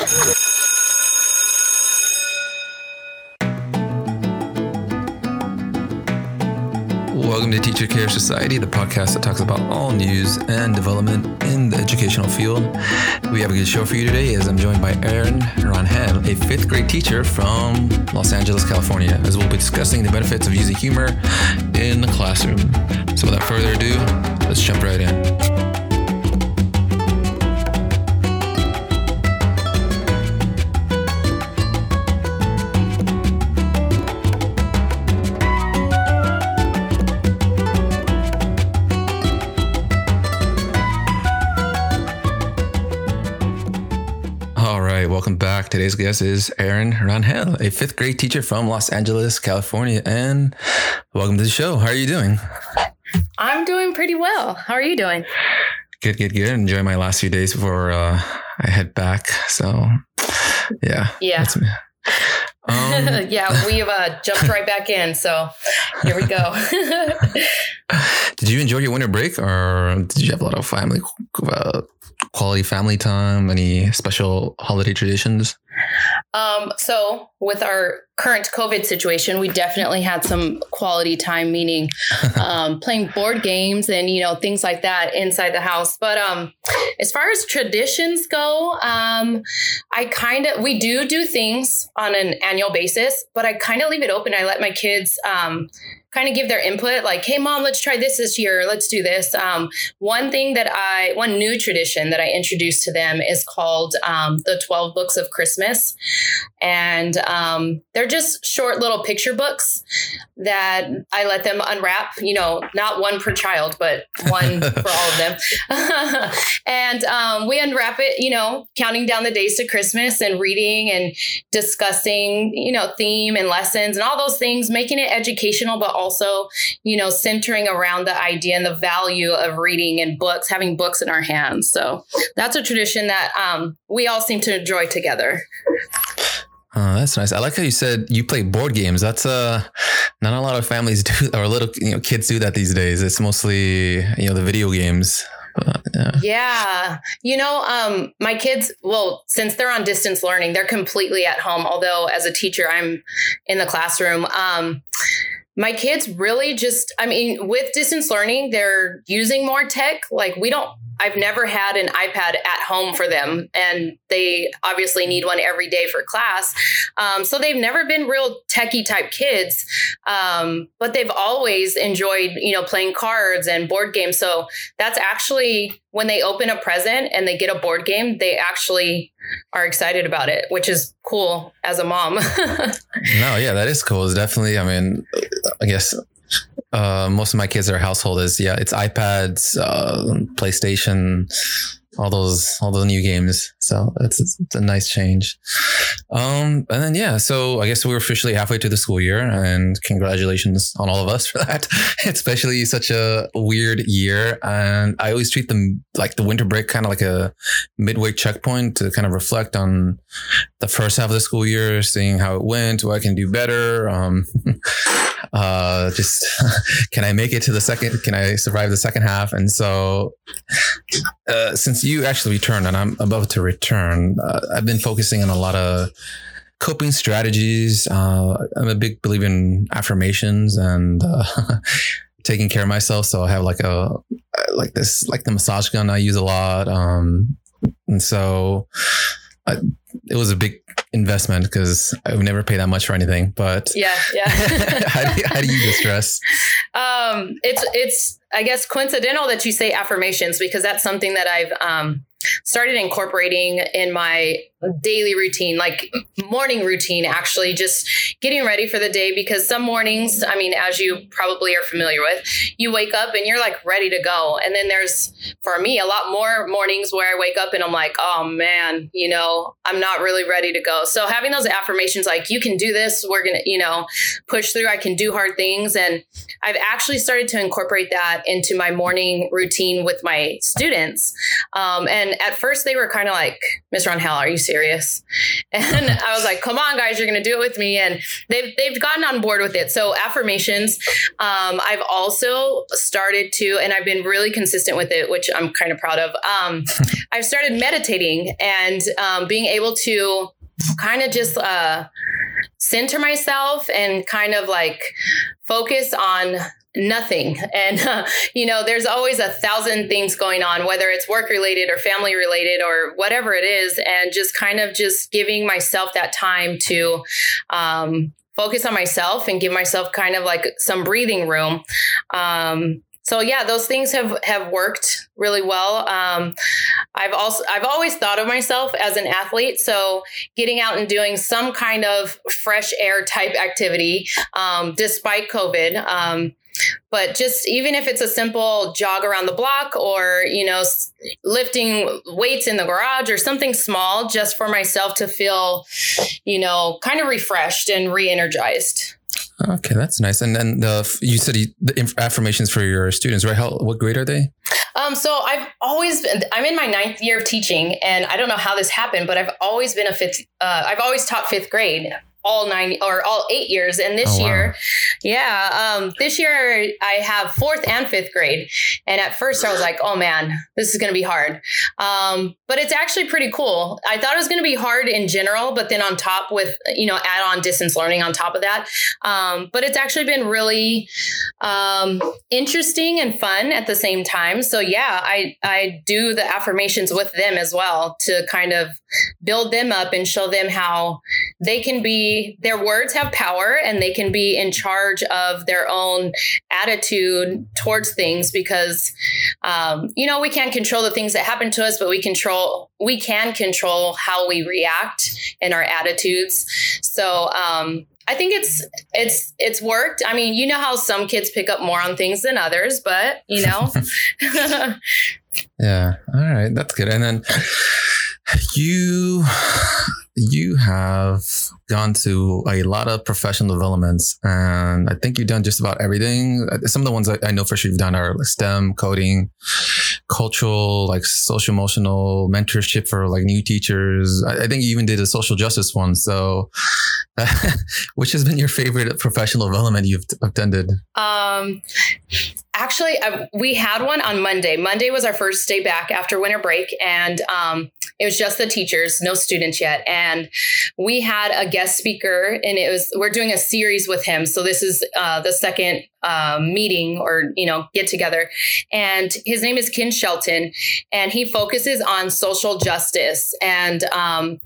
Welcome to Teacher Care Society, the podcast that talks about all news and development in the educational field. We have a good show for you today as I'm joined by Aaron Rangel, a fifth grade teacher from Los Angeles, California, as we'll be discussing the benefits of using humor in the classroom. So without further ado, let's jump right in. Today's guest is Aaron Rangel, a fifth grade teacher from Los Angeles, California. And welcome to the show. How are you doing? I'm doing pretty well. How are you doing? Good, good, good. Enjoy my last few days before uh, I head back. So, yeah. Yeah. Um, yeah, we've uh, jumped right back in. So here we go. did you enjoy your winter break or did you have a lot of family uh, quality family time? Any special holiday traditions? Um, so with our current COVID situation, we definitely had some quality time, meaning um, playing board games and you know things like that inside the house. But um, as far as traditions go, um, I kind of we do do things on an annual basis, but I kind of leave it open. I let my kids um, kind of give their input like hey mom let's try this this year. Let's do this. Um, one thing that i one new tradition that i introduced to them is called um, the 12 books of christmas. And um, they're just short little picture books that i let them unwrap you know not one per child but one for all of them. And um, we unwrap it you know counting down the days to christmas and reading and discussing you know theme and lessons and all those things making it educational but also, you know, centering around the idea and the value of reading and books, having books in our hands. So that's a tradition that um, we all seem to enjoy together. Oh, that's nice. I like how you said you play board games. That's uh not a lot of families do or little you know kids do that these days. It's mostly you know the video games. yeah. yeah. You know, um, my kids, well, since they're on distance learning, they're completely at home. Although as a teacher, I'm in the classroom. Um, my kids really just, I mean, with distance learning, they're using more tech. Like we don't, I've never had an iPad at home for them, and they obviously need one every day for class. Um, so they've never been real techie type kids, um, but they've always enjoyed, you know, playing cards and board games. So that's actually when they open a present and they get a board game, they actually are excited about it, which is cool as a mom. no, yeah, that is cool. It's definitely, I mean, I guess uh, most of my kids are household is yeah, it's iPads, uh, PlayStation, all those all the new games. So it's, it's a nice change. Um, and then yeah, so I guess we're officially halfway to the school year, and congratulations on all of us for that. Especially such a weird year, and I always treat them like the winter break kind of like a midway checkpoint to kind of reflect on the first half of the school year, seeing how it went, what I can do better. Um, uh, just can I make it to the second? Can I survive the second half? And so, uh, since you actually returned and I'm about to return, uh, I've been focusing on a lot of coping strategies. Uh, I'm a big believer in affirmations and uh, taking care of myself. So I have like a like this like the massage gun I use a lot. Um, and so I, it was a big investment because I would never pay that much for anything. But yeah, yeah. how, do you, how do you distress? Um, it's it's I guess coincidental that you say affirmations because that's something that I've um, started incorporating in my daily routine, like morning routine, actually, just getting ready for the day. Because some mornings, I mean, as you probably are familiar with, you wake up and you're like ready to go. And then there's, for me, a lot more mornings where I wake up and I'm like, oh man, you know, I'm not really ready to go. So having those affirmations, like, you can do this, we're going to, you know, push through, I can do hard things. And I've actually started to incorporate that into my morning routine with my students. Um, and And at first they were kind of like, Miss Rangel, are you serious? And I was like, come on, guys, you're going to do it with me. And they've, they've gotten on board with it. So affirmations, um, I've also started to, and I've been really consistent with it, which I'm kind of proud of. Um, I've started meditating and um, being able to kind of just uh, center myself and kind of like focus on nothing. And uh, you know there's always a thousand things going on whether it's work related or family related or whatever it is and just kind of just giving myself that time to um, focus on myself and give myself kind of like some breathing room. Um, so yeah those things have have worked really well. Um, i've also i've always thought of myself as an athlete so getting out and doing some kind of fresh air type activity um, despite covid um, but just even if it's a simple jog around the block or you know lifting weights in the garage or something small just for myself to feel you know kind of refreshed and re-energized Okay, that's nice. And then the you said you, the affirmations for your students, right? How what grade are they? Um, so I've always been. I'm in my ninth year of teaching, and I don't know how this happened, but I've always been a fifth. Uh, I've always taught fifth grade all nine or all eight years. And this oh, wow. year, yeah, um, this year I have fourth and fifth grade. And at first I was like, oh man, this is going to be hard. Um, but it's actually pretty cool. I thought it was going to be hard in general, but then on top with, you know, add on distance learning on top of that. Um, but it's actually been really um, interesting and fun at the same time. So yeah, I, I do the affirmations with them as well to kind of build them up and show them how they can be their words have power and they can be in charge of their own attitude towards things because um, you know we can't control the things that happen to us but we control we can control how we react and our attitudes so um, I think it's it's it's worked. I mean, you know how some kids pick up more on things than others, but you know. yeah. All right, that's good. And then you you have gone to a lot of professional developments and I think you've done just about everything. Some of the ones I, know for sure you've done are like STEM, coding, cultural, like social emotional mentorship for like new teachers. I, I think you even did a social justice one. So which has been your favorite professional development you've attended? Um, actually, I, we had one on Monday. Monday was our first day back after winter break. And um, it was just the teachers, no students yet. And we had a guest speaker, and it was we're doing a series with him. So this is uh, the second uh, meeting or you know get together, and his name is Ken Shelton, and he focuses on social justice. And um,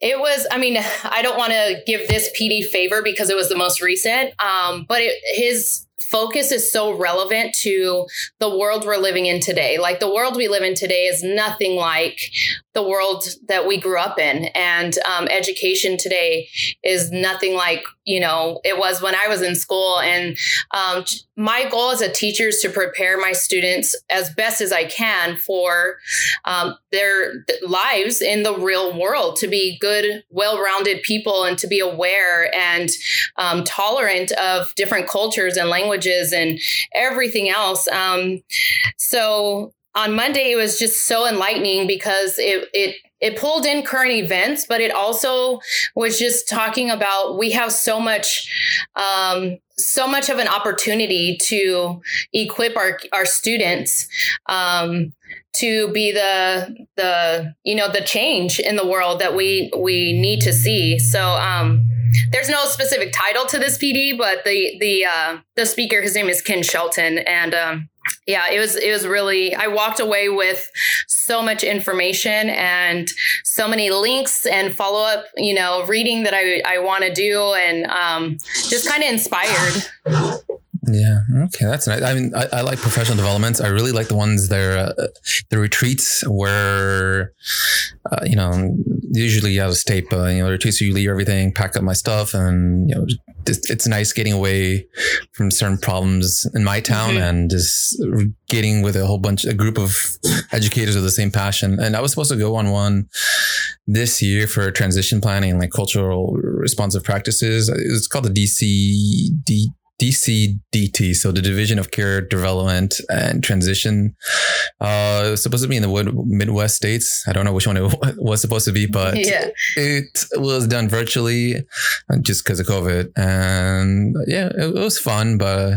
it was, I mean, I don't want to give this PD favor because it was the most recent, um, but it, his focus is so relevant to the world we're living in today. Like the world we live in today is nothing like the world that we grew up in. And um, education today is nothing like, you know, it was when I was in school. And um, my goal as a teacher is to prepare my students as best as I can for um, their lives in the real world to be good, well rounded people and to be aware and um, tolerant of different cultures and languages and everything else. Um, so on Monday, it was just so enlightening because it, it it pulled in current events, but it also was just talking about we have so much, um, so much of an opportunity to equip our our students um, to be the the you know the change in the world that we we need to see. So um, there's no specific title to this PD, but the the uh, the speaker, his name is Ken Shelton, and um, yeah, it was it was really I walked away with so much information and so many links and follow up, you know, reading that I I want to do and um, just kind of inspired. Yeah. Okay. That's nice. I mean, I, I, like professional developments. I really like the ones there, uh, the retreats where, uh, you know, usually out of state, but you know, retreats you leave everything, pack up my stuff, and you know, it's, it's nice getting away from certain problems in my town mm-hmm. and just getting with a whole bunch, a group of educators with the same passion. And I was supposed to go on one this year for transition planning, like cultural responsive practices. It's called the DC D DCDT, so the Division of Career Development and Transition. Uh, it was supposed to be in the Midwest states. I don't know which one it was supposed to be, but yeah. it was done virtually uh, just because of COVID. And yeah, it, was fun, but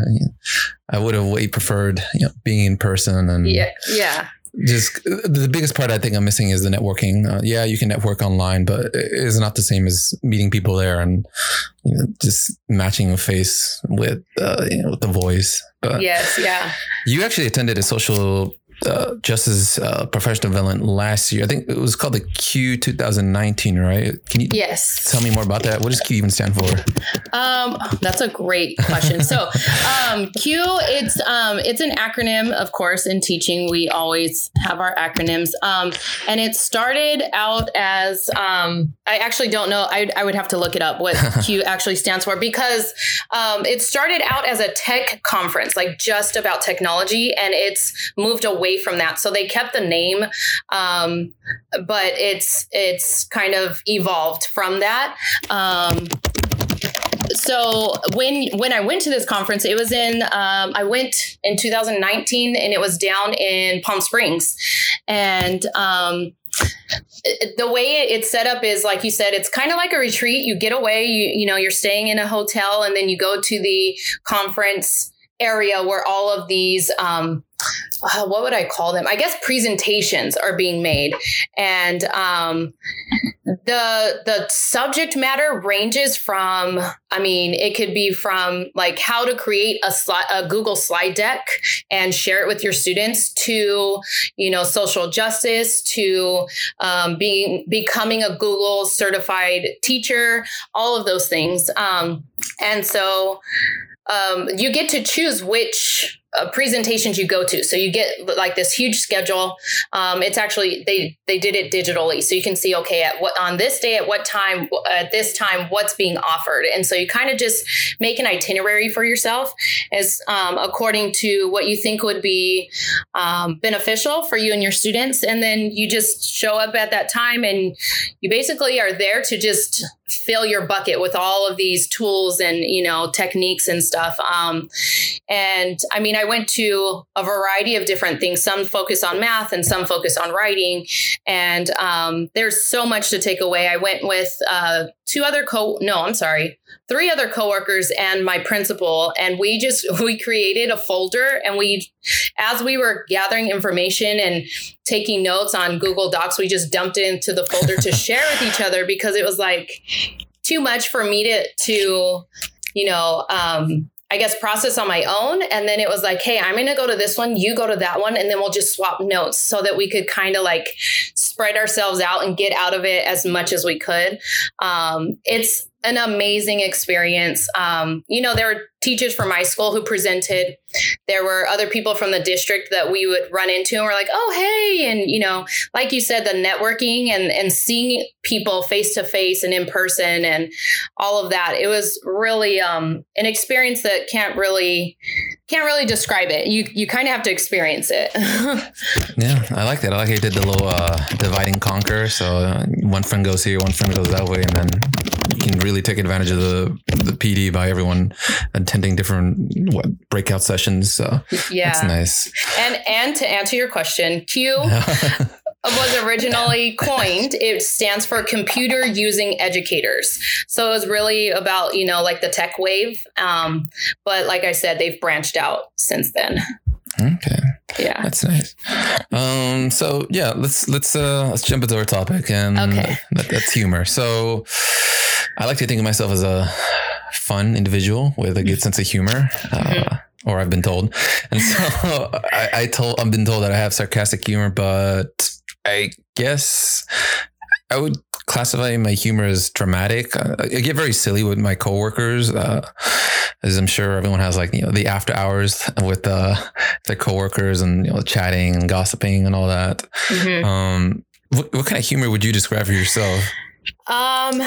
I would have way preferred you know, being in person and yeah, yeah just the biggest part I think I'm missing is the networking. Uh, yeah, you can network online, but it is not the same as meeting people there and you know, just matching a face with uh, you know with the voice. But yes, yeah. You actually attended a social uh, Justice uh, Professional villain last year. I think it was called the CUE 2019, right? Can you yes tell me more about that? What does CUE even stand for? Um, that's a great question. so um, CUE, it's um, it's an acronym, of course. In teaching, we always have our acronyms, um, and it started out as um, I actually don't know. I, I would have to look it up what CUE actually stands for because um, it started out as a tech conference, like just about technology, and it's moved away away from that. So they kept the name, um, but it's it's kind of evolved from that. Um, so when when I went to this conference, it was in um, I went in 2019, and it was down in Palm Springs, and um, the way it's set up is like you said it's kind of like a retreat you get away you you know you're staying in a hotel and then you go to the conference area where all of these um, uh, what would I call them? I guess presentations are being made, and um, the the subject matter ranges from. I mean, it could be from like how to create a slide, a Google slide deck and share it with your students, to you know social justice, to um, being becoming a Google certified teacher, all of those things. Um, and so um, you get to choose which uh, presentations you go to. So you get like this huge schedule. Um, it's actually they they did it digitally, so you can see okay at what on this day at what time at this time what's being offered, and so you kind of just make an itinerary for yourself as um, according to what you think would be um, beneficial for you and your students, and then you just show up at that time, and you basically are there to just fill your bucket with all of these tools and you know techniques and stuff. Um, and i mean i went to a variety of different things. Some focus on math and some focus on writing. And um, there's so much to take away. I went with uh, two other co no i'm sorry three other coworkers and my principal. And we just we created a folder and we as we were gathering information and taking notes on Google Docs, we just dumped it into the folder to share with each other because it was like too much for me to to you know um, I guess process on my own. And then it was like, hey, I'm going to go to this one, you go to that one, and then we'll just swap notes so that we could kind of like spread ourselves out and get out of it as much as we could. Um, it's an amazing experience. Um, you know, there were teachers from my school who presented. There were other people from the district that we would run into and we're like, oh, hey. And, you know, like you said, the networking and, and seeing people face to face and in person and all of that. It was really um, an experience that can't really can't really describe it. You you kind of have to experience it. yeah, I like that. I like how you did the little uh, divide and conquer. So uh, one friend goes here, one friend goes that way, and then really take advantage of the the PD by everyone attending different what, breakout sessions. So yeah, that's nice. And and to answer your question, CUE was originally coined. It stands for computer using educators. So it was really about, you know, like the tech wave. Um, but like I said, they've branched out since then. Okay. Yeah. That's nice. Um, so yeah, let's let's uh let's jump into our topic and okay. that, that's humor. So I like to think of myself as a fun individual with a good sense of humor. Uh, mm-hmm or I've been told. And so I, I told I've been told that I have sarcastic humor, but I guess I would classify my humor as dramatic. Uh, I get very silly with my coworkers, uh, as I'm sure everyone has like you know the after hours with uh, their coworkers and you know chatting and gossiping and all that. Mm-hmm. Um, what, what kind of humor would you describe for yourself? Um,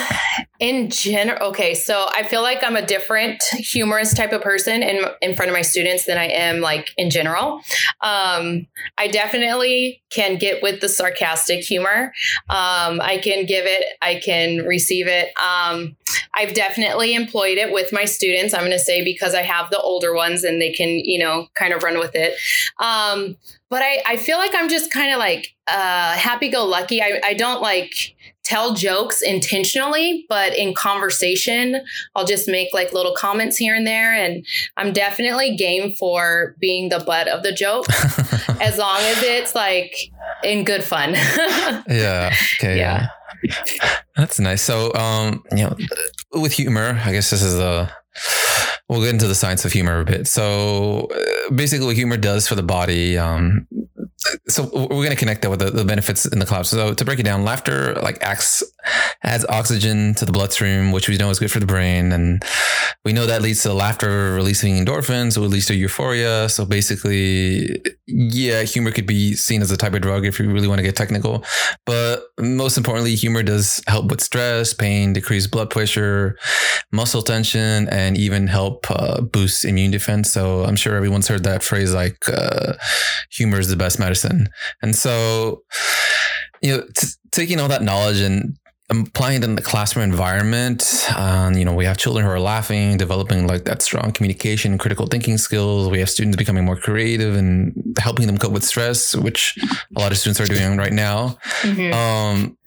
in general, okay, so I feel like I'm a different humorous type of person in in front of my students than I am like in general. Um, I definitely can get with the sarcastic humor. Um, I can give it, I can receive it. Um, I've definitely employed it with my students. I'm going to say because I have the older ones and they can, you know, kind of run with it. Um, but I, I feel like I'm just kind of like uh, happy go lucky. I, I don't like tell jokes intentionally, but in conversation, I'll just make like little comments here and there. And I'm definitely game for being the butt of the joke as long as it's like in good fun. yeah. Okay. Yeah. That's nice. So, um, you know, with humor, I guess this is the we'll get into the science of humor a bit. So, uh, basically, what humor does for the body, um, so we're going to connect that with the, the, benefits in the cloud. So to break it down, laughter like acts adds oxygen to the bloodstream, which we know is good for the brain, and we know that leads to laughter releasing endorphins, it leads to euphoria. So basically, yeah, humor could be seen as a type of drug if you really want to get technical, but most importantly, humor does help with stress, pain, decrease blood pressure, muscle tension, and even help uh, boost immune defense. So I'm sure everyone's heard that phrase like uh, humor is the best medicine medicine. And so, you know, t- taking all that knowledge and applying it in the classroom environment, um, you know, we have children who are laughing, developing like that strong communication, critical thinking skills. We have students becoming more creative and helping them cope with stress, which a lot of students are doing right now. Mm-hmm. Um,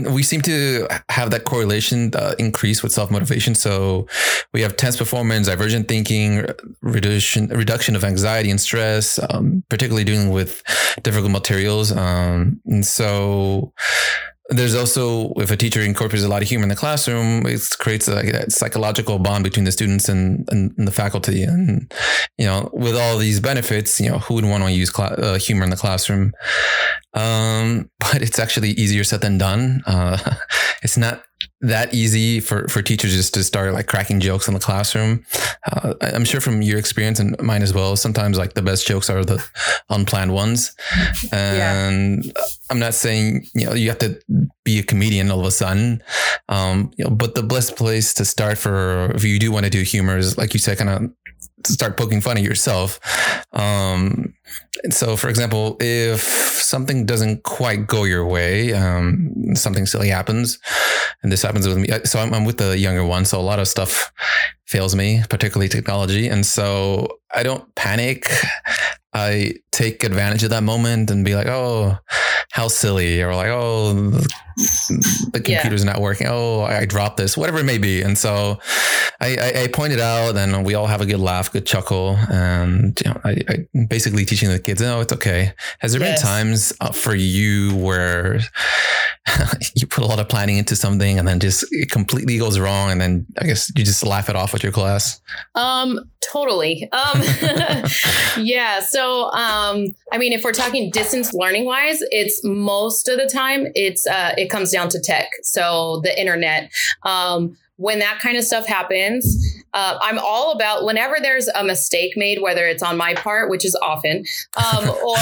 we seem to have that correlation uh, increase with self motivation. So we have tense performance, divergent thinking, reduction reduction of anxiety and stress, um, particularly dealing with difficult materials. Um, and so there's also if a teacher incorporates a lot of humor in the classroom, it creates a, a psychological bond between the students and, and, and, the faculty. And you know, with all these benefits, you know, who would want to use cl- uh, humor in the classroom? Um, but it's actually easier said than done. Uh, it's not that easy for, for teachers just to start like cracking jokes in the classroom. Uh, I'm sure from your experience and mine as well, sometimes like the best jokes are the unplanned ones. And yeah. I'm not saying, you know, you have to be a comedian all of a sudden. Um, you know, but the best place to start for if you do want to do humor is like you said, kind of start poking fun at yourself. Um, so, for example, if something doesn't quite go your way, um, something silly happens, and this happens with me. So I'm, I'm with the younger one, so a lot of stuff fails me, particularly technology, and so I don't panic. I take advantage of that moment and be like, oh, how silly, or like, oh, the computer's yeah. not working. Oh, I dropped this, whatever it may be. And so I, I, I pointed out, and we all have a good laugh, good chuckle. And you know, I, I basically teaching the kids, oh, it's okay. Has there yes. been times uh, for you where you put a lot of planning into something and then just it completely goes wrong, and then I guess you just laugh it off with your class? Um, totally. Um, yeah. So, um, I mean, if we're talking distance learning wise, it's most of the time it's uh, it comes down to tech. So the internet. Um, when that kind of stuff happens, uh, I'm all about whenever there's a mistake made, whether it's on my part, which is often, um, or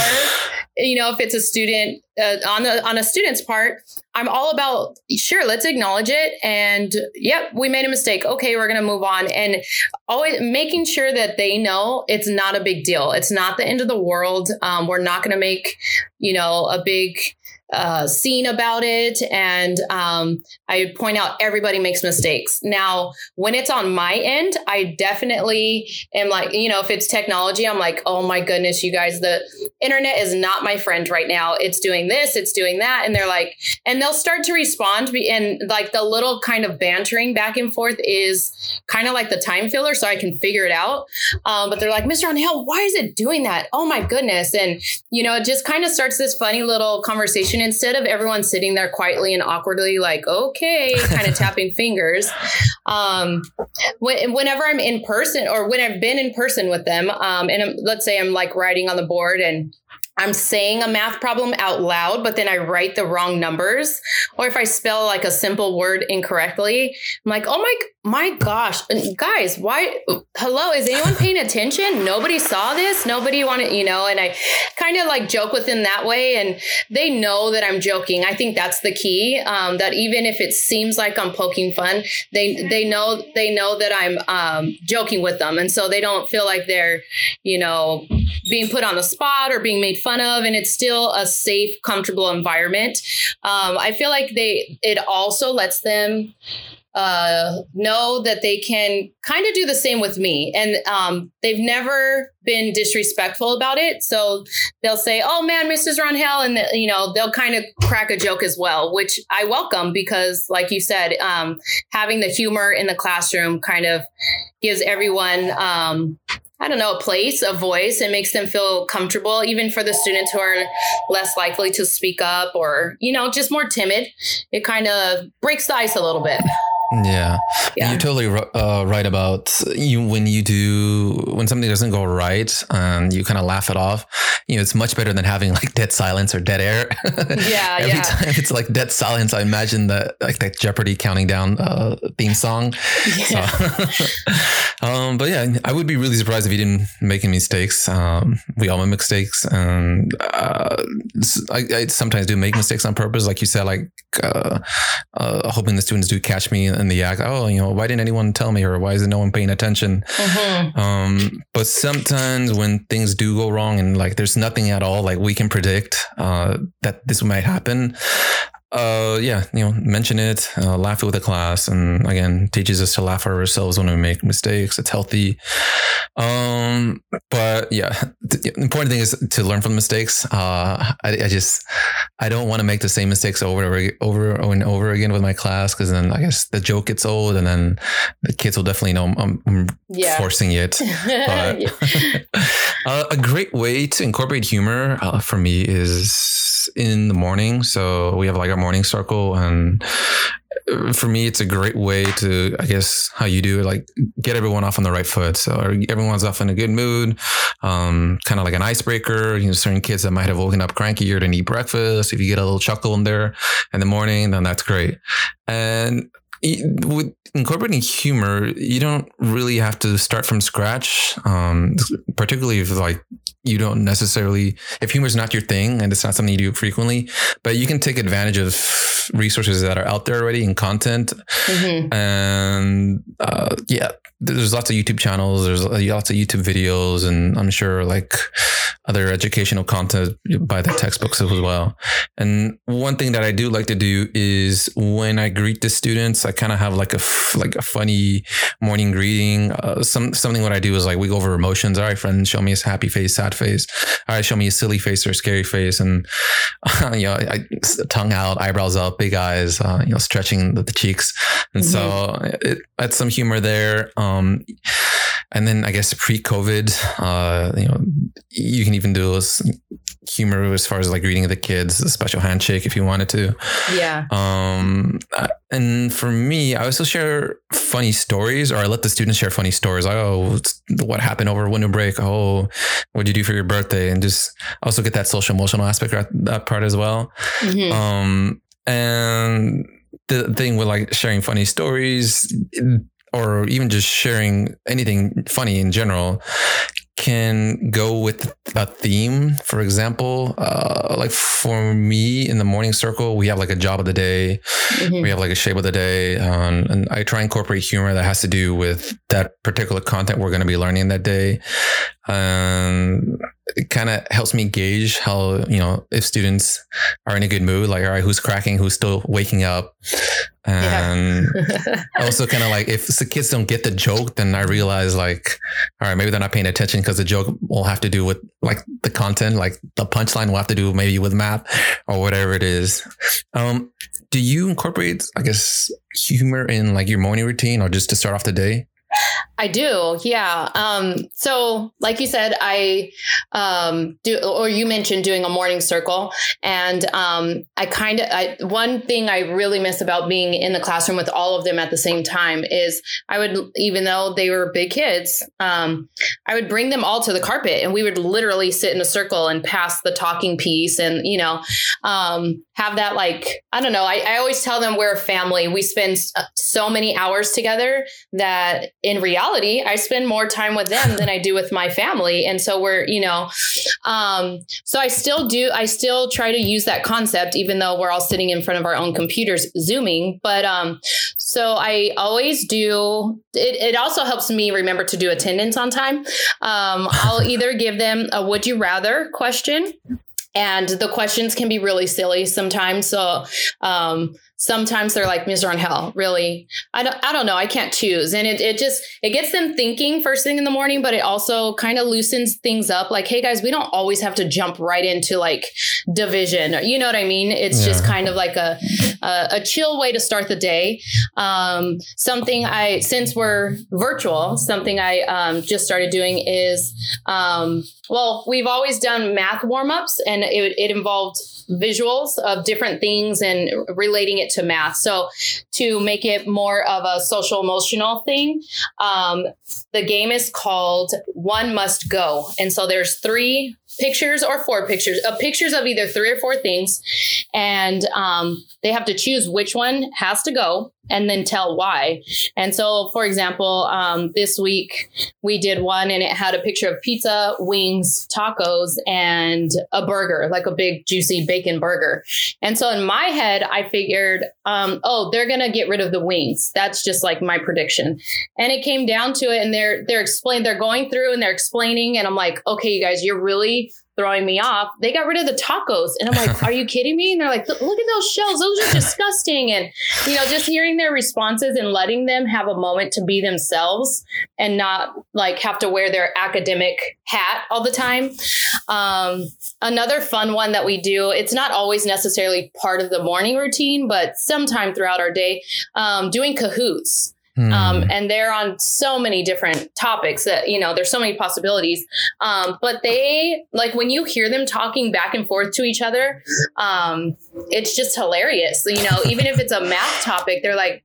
you know, if it's a student uh, on the on a student's part, I'm all about sure, let's acknowledge it, and yep, we made a mistake. Okay, we're gonna move on, and always making sure that they know it's not a big deal. It's not the end of the world. Um, we're not gonna make you know a big uh, scene about it and um, I point out everybody makes mistakes. Now, when it's on my end, I definitely am like, you know, if it's technology, I'm like, oh my goodness, you guys, the internet is not my friend right now. It's doing this, it's doing that. And they're like, and they'll start to respond. And like the little kind of bantering back and forth is kind of like the time filler, so I can figure it out. Um, but they're like, Mrs. Rangel, why is it doing that? Oh my goodness. And, you know, it just kind of starts this funny little conversation instead of everyone sitting there quietly and awkwardly like okay kind of tapping fingers um, when, whenever i'm in person or when i've been in person with them um, and I'm, let's say i'm like writing on the board and I'm saying a math problem out loud, but then I write the wrong numbers. Or if I spell like a simple word incorrectly, I'm like, oh my, my gosh, guys, why? Hello, is anyone paying attention? Nobody saw this. Nobody wanted, you know, and I kind of like joke with them that way. And they know that I'm joking. I think that's the key. Um, that even if it seems like I'm poking fun, they, they know, they know that I'm um, joking with them. And so they don't feel like they're, you know, being put on the spot or being made fun of and it's still a safe comfortable environment um, i feel like they it also lets them uh, know that they can kind of do the same with me. And um, they've never been disrespectful about it. So they'll say, oh man, Mrs. Rangel. And, you know, they'll kind of crack a joke as well, which I welcome because, like you said, um, having the humor in the classroom kind of gives everyone um, I don't know, a place, a voice. It makes them feel comfortable, even for the students who are less likely to speak up or, you know, just more timid. It kind of breaks the ice a little bit. Yeah. yeah. You're totally uh, right about you when you do when something doesn't go right and you kind of laugh it off. You know, it's much better than having like dead silence or dead air. Yeah. Every yeah. time it's like dead silence, I imagine that like that Jeopardy counting down uh, theme song. Yeah. So, um, but yeah, I would be really surprised if you didn't make any mistakes. Um, we all make mistakes, and uh, I, I, sometimes do make mistakes on purpose, like you said, like uh, uh, hoping the students do catch me in the act. Oh, you know, why didn't anyone tell me, or why is no one paying attention? Mm-hmm. Um, but sometimes when things do go wrong, and like there's nothing at all, like we can predict uh, that this might happen uh yeah you know mention it uh, laugh it with the class and again teaches us to laugh at ourselves when we make mistakes. It's healthy. Um but yeah the important thing is to learn from mistakes. Uh i, I just i don't want to make the same mistakes over and over, over and over again with my class because then i guess the joke gets old and then the kids will definitely know i'm, I'm yeah. forcing it. But uh, a great way to incorporate humor uh, for me is in the morning. So we have like a morning circle and for me it's a great way to i guess how you do it like get everyone off on the right foot. So everyone's off in a good mood um, kind of like an icebreaker. You know certain kids that might have woken up cranky or didn't eat breakfast if you get a little chuckle in there in the morning then that's great. And with incorporating humor, you don't really have to start from scratch. Um, particularly if like you don't necessarily, if humor is not your thing and it's not something you do frequently, but you can take advantage of resources that are out there already in content. Mm-hmm. And uh, yeah, there's lots of YouTube channels, there's lots of YouTube videos, and I'm sure like other educational content by the textbooks as well. And one thing that I do like to do is when I greet the students, I kind of have like a like a funny morning greeting. Uh, some something what I do is like we go over emotions. All right, friend, show me a happy face, sad face. All right, show me a silly face or a scary face, and uh, you know, I, tongue out, eyebrows up, big eyes, uh, you know, stretching the, the cheeks, and mm-hmm. so it, it's some humor there. Um, and then I guess pre-COVID, uh, you know, you can even do this humor as far as like greeting the kids, a special handshake if you wanted to. Yeah. Um, and for me, I also share funny stories, or I let the students share funny stories. Like, oh, what happened over winter break? Oh, what did you do for your birthday? And just also get that social emotional aspect that part as well. Mm-hmm. Um, and the thing with like sharing funny stories or even just sharing anything funny in general can go with a theme. For example, uh, like for me in the morning circle, we have like a job of the day, mm-hmm. we have like a shape of the day, um, and I try and incorporate humor that has to do with that particular content we're going to be learning that day. Um, it kind of helps me gauge how you know if students are in a good mood like all right who's cracking who's still waking up? And yeah. also kind of like if the kids don't get the joke then i realize like all right maybe they're not paying attention because the joke will have to do with like the content like the punchline will have to do maybe with math or whatever it is. Um do you incorporate i guess humor in like your morning routine or just to start off the day I do, yeah. Um, so, like you said, I um, do, or you mentioned doing a morning circle, and um, I kind of one thing I really miss about being in the classroom with all of them at the same time is I would, even though they were big kids, um, I would bring them all to the carpet, and we would literally sit in a circle and pass the talking piece, and you know, um, have that like I don't know. I, I always tell them we're a family. We spend so many hours together that in reality, I spend more time with them than I do with my family. And so we're, you know, um, so I still do, I still try to use that concept, even though we're all sitting in front of our own computers, Zooming. But um, so I always do, it, it also helps me remember to do attendance on time. Um, I'll either give them a would you rather question and the questions can be really silly sometimes so um, sometimes they're like, Ms. hell really? I don't, I don't know. I can't choose. And it, it just, it gets them thinking first thing in the morning, but it also kind of loosens things up. Like, hey guys, we don't always have to jump right into like division. You know what I mean? It's yeah. just kind of like a, a, a, chill way to start the day. Um, something I, since we're virtual, something I um, just started doing is, um, well, we've always done math warm ups and it, it involved visuals of different things and relating it to math. So to make it more of a social emotional thing, um, the game is called One Must Go. And so there's three pictures or four pictures, uh, pictures of either three or four things. And um, they have to choose which one has to go and then tell why. And so, for example, um, this week we did one and it had a picture of pizza, wings, tacos, and a burger, like a big juicy bacon burger. And so in my head, I figured, um, oh, they're gonna get rid of the wings. That's just like my prediction. And it came down to it, and they're they're explaining, they're going through and they're explaining, and I'm like, okay, you guys, you're really throwing me off. They got rid of the tacos. And I'm like, are you kidding me? And they're like, look at those shells. Those are disgusting. And, you know, just hearing their responses and letting them have a moment to be themselves and not like have to wear their academic hat all the time. Um, another fun one that we do, it's not always necessarily part of the morning routine, but sometime throughout our day, um, doing Kahoots. Um, and they're on so many different topics that, you know, there's so many possibilities. Um, but they, like, when you hear them talking back and forth to each other, um, it's just hilarious. You know, even if it's a math topic, they're like,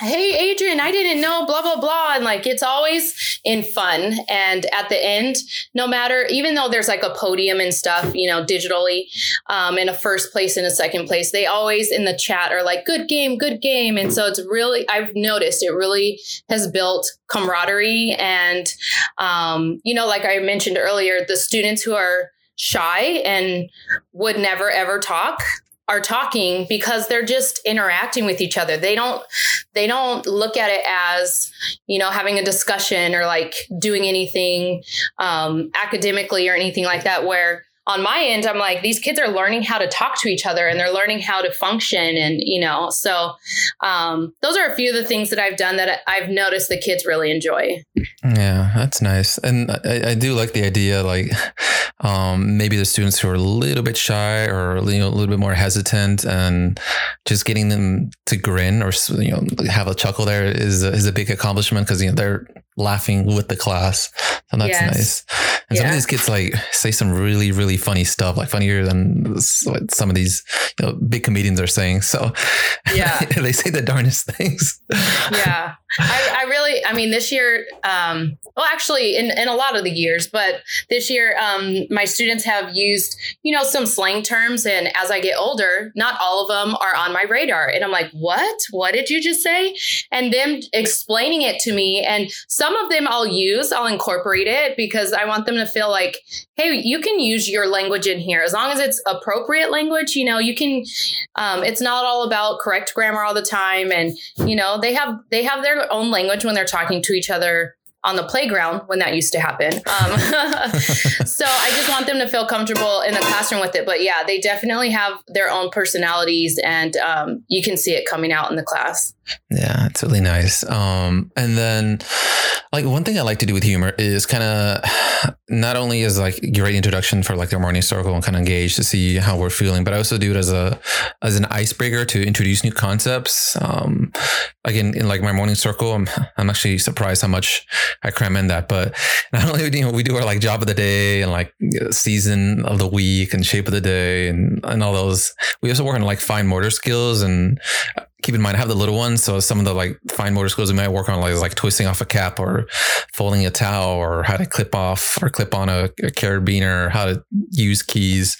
hey adrian i didn't know blah blah blah. And like it's always in fun. And at the end no matter even though there's like a podium and stuff you know digitally um, in a first place and a second place they always in the chat are like good game good game. And so it's really i've noticed it really has built camaraderie and um, you know like i mentioned earlier the students who are shy and would never ever talk are talking because they're just interacting with each other. They don't they don't look at it as, you know, having a discussion or like doing anything um, academically or anything like that where on my end, I'm like, these kids are learning how to talk to each other and they're learning how to function. And, you know, so um, those are a few of the things that I've done that I've noticed the kids really enjoy. Yeah, that's nice. And I, I do like the idea, like um, maybe the students who are a little bit shy or you know, a little bit more hesitant and just getting them to grin or, you know, have a chuckle there is, is a big accomplishment because, you know, they're laughing with the class. So that's yes. nice. And yeah. some of these kids like say some really, really funny stuff, like funnier than some of these you know, big comedians are saying. So yeah, they say the darnest things. yeah. I, I, really, I mean, this year, um, well, actually, in, in a lot of the years, but this year, um, my students have used, you know, some slang terms. And as I get older, not all of them are on my radar. And I'm like, what? What did you just say? And them explaining it to me. And some of them I'll use, I'll incorporate it because I want them to feel like, hey, you can use your language in here as long as it's appropriate language. You know, you can. Um, it's not all about correct grammar all the time, and you know they have they have their own language when they're talking to each other on the playground when that used to happen. Um, so I just want them to feel comfortable in the classroom with it. But yeah, they definitely have their own personalities, and um, you can see it coming out in the class. Yeah, it's really nice. Um, and then, like one thing I like to do with humor is kind of not only is like great introduction for like their morning circle and kind of engage to see how we're feeling, but I also do it as a as an icebreaker to introduce new concepts. Um, again, in like my morning circle, I'm I'm actually surprised how much I cram in that. But not only you know we do our like job of the day and like season of the week and shape of the day and and all those. We also work on like fine motor skills and keep in mind, I have the little ones. So some of the like fine motor skills we might work on, like, like twisting off a cap or folding a towel or how to clip off or clip on a, a carabiner, how to use keys.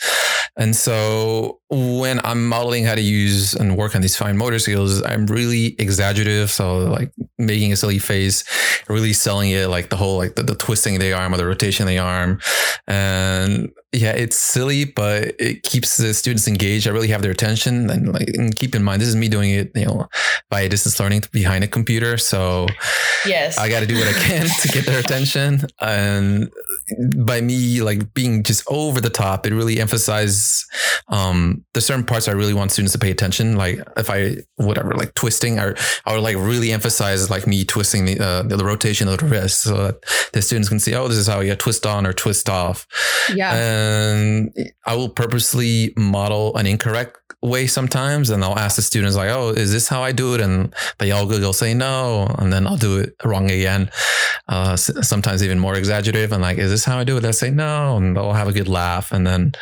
And so when I'm modeling how to use and work on these fine motor skills, I'm really exaggerative. So like making a silly face, really selling it, like the whole, like the, the twisting of the arm or the rotation of the arm. And yeah, it's silly, but it keeps the students engaged. I really have their attention, and like, and keep in mind, this is me doing it, you know, by distance learning behind a computer. So, yes, I got to do what I can to get their attention, and by me like being just over the top, it really emphasizes um, there's certain parts I really want students to pay attention. Like if I whatever like twisting, or I would like really emphasize like me twisting the uh, the rotation of the wrist so that the students can see, oh, this is how you twist on or twist off. Yeah. And I will purposely model an incorrect way sometimes and I'll ask the students like, oh, is this how I do it? And they all go, say no. And then I'll do it wrong again. Uh, sometimes even more exaggerative. And like, is this how I do it? They say no. And they'll have a good laugh. And then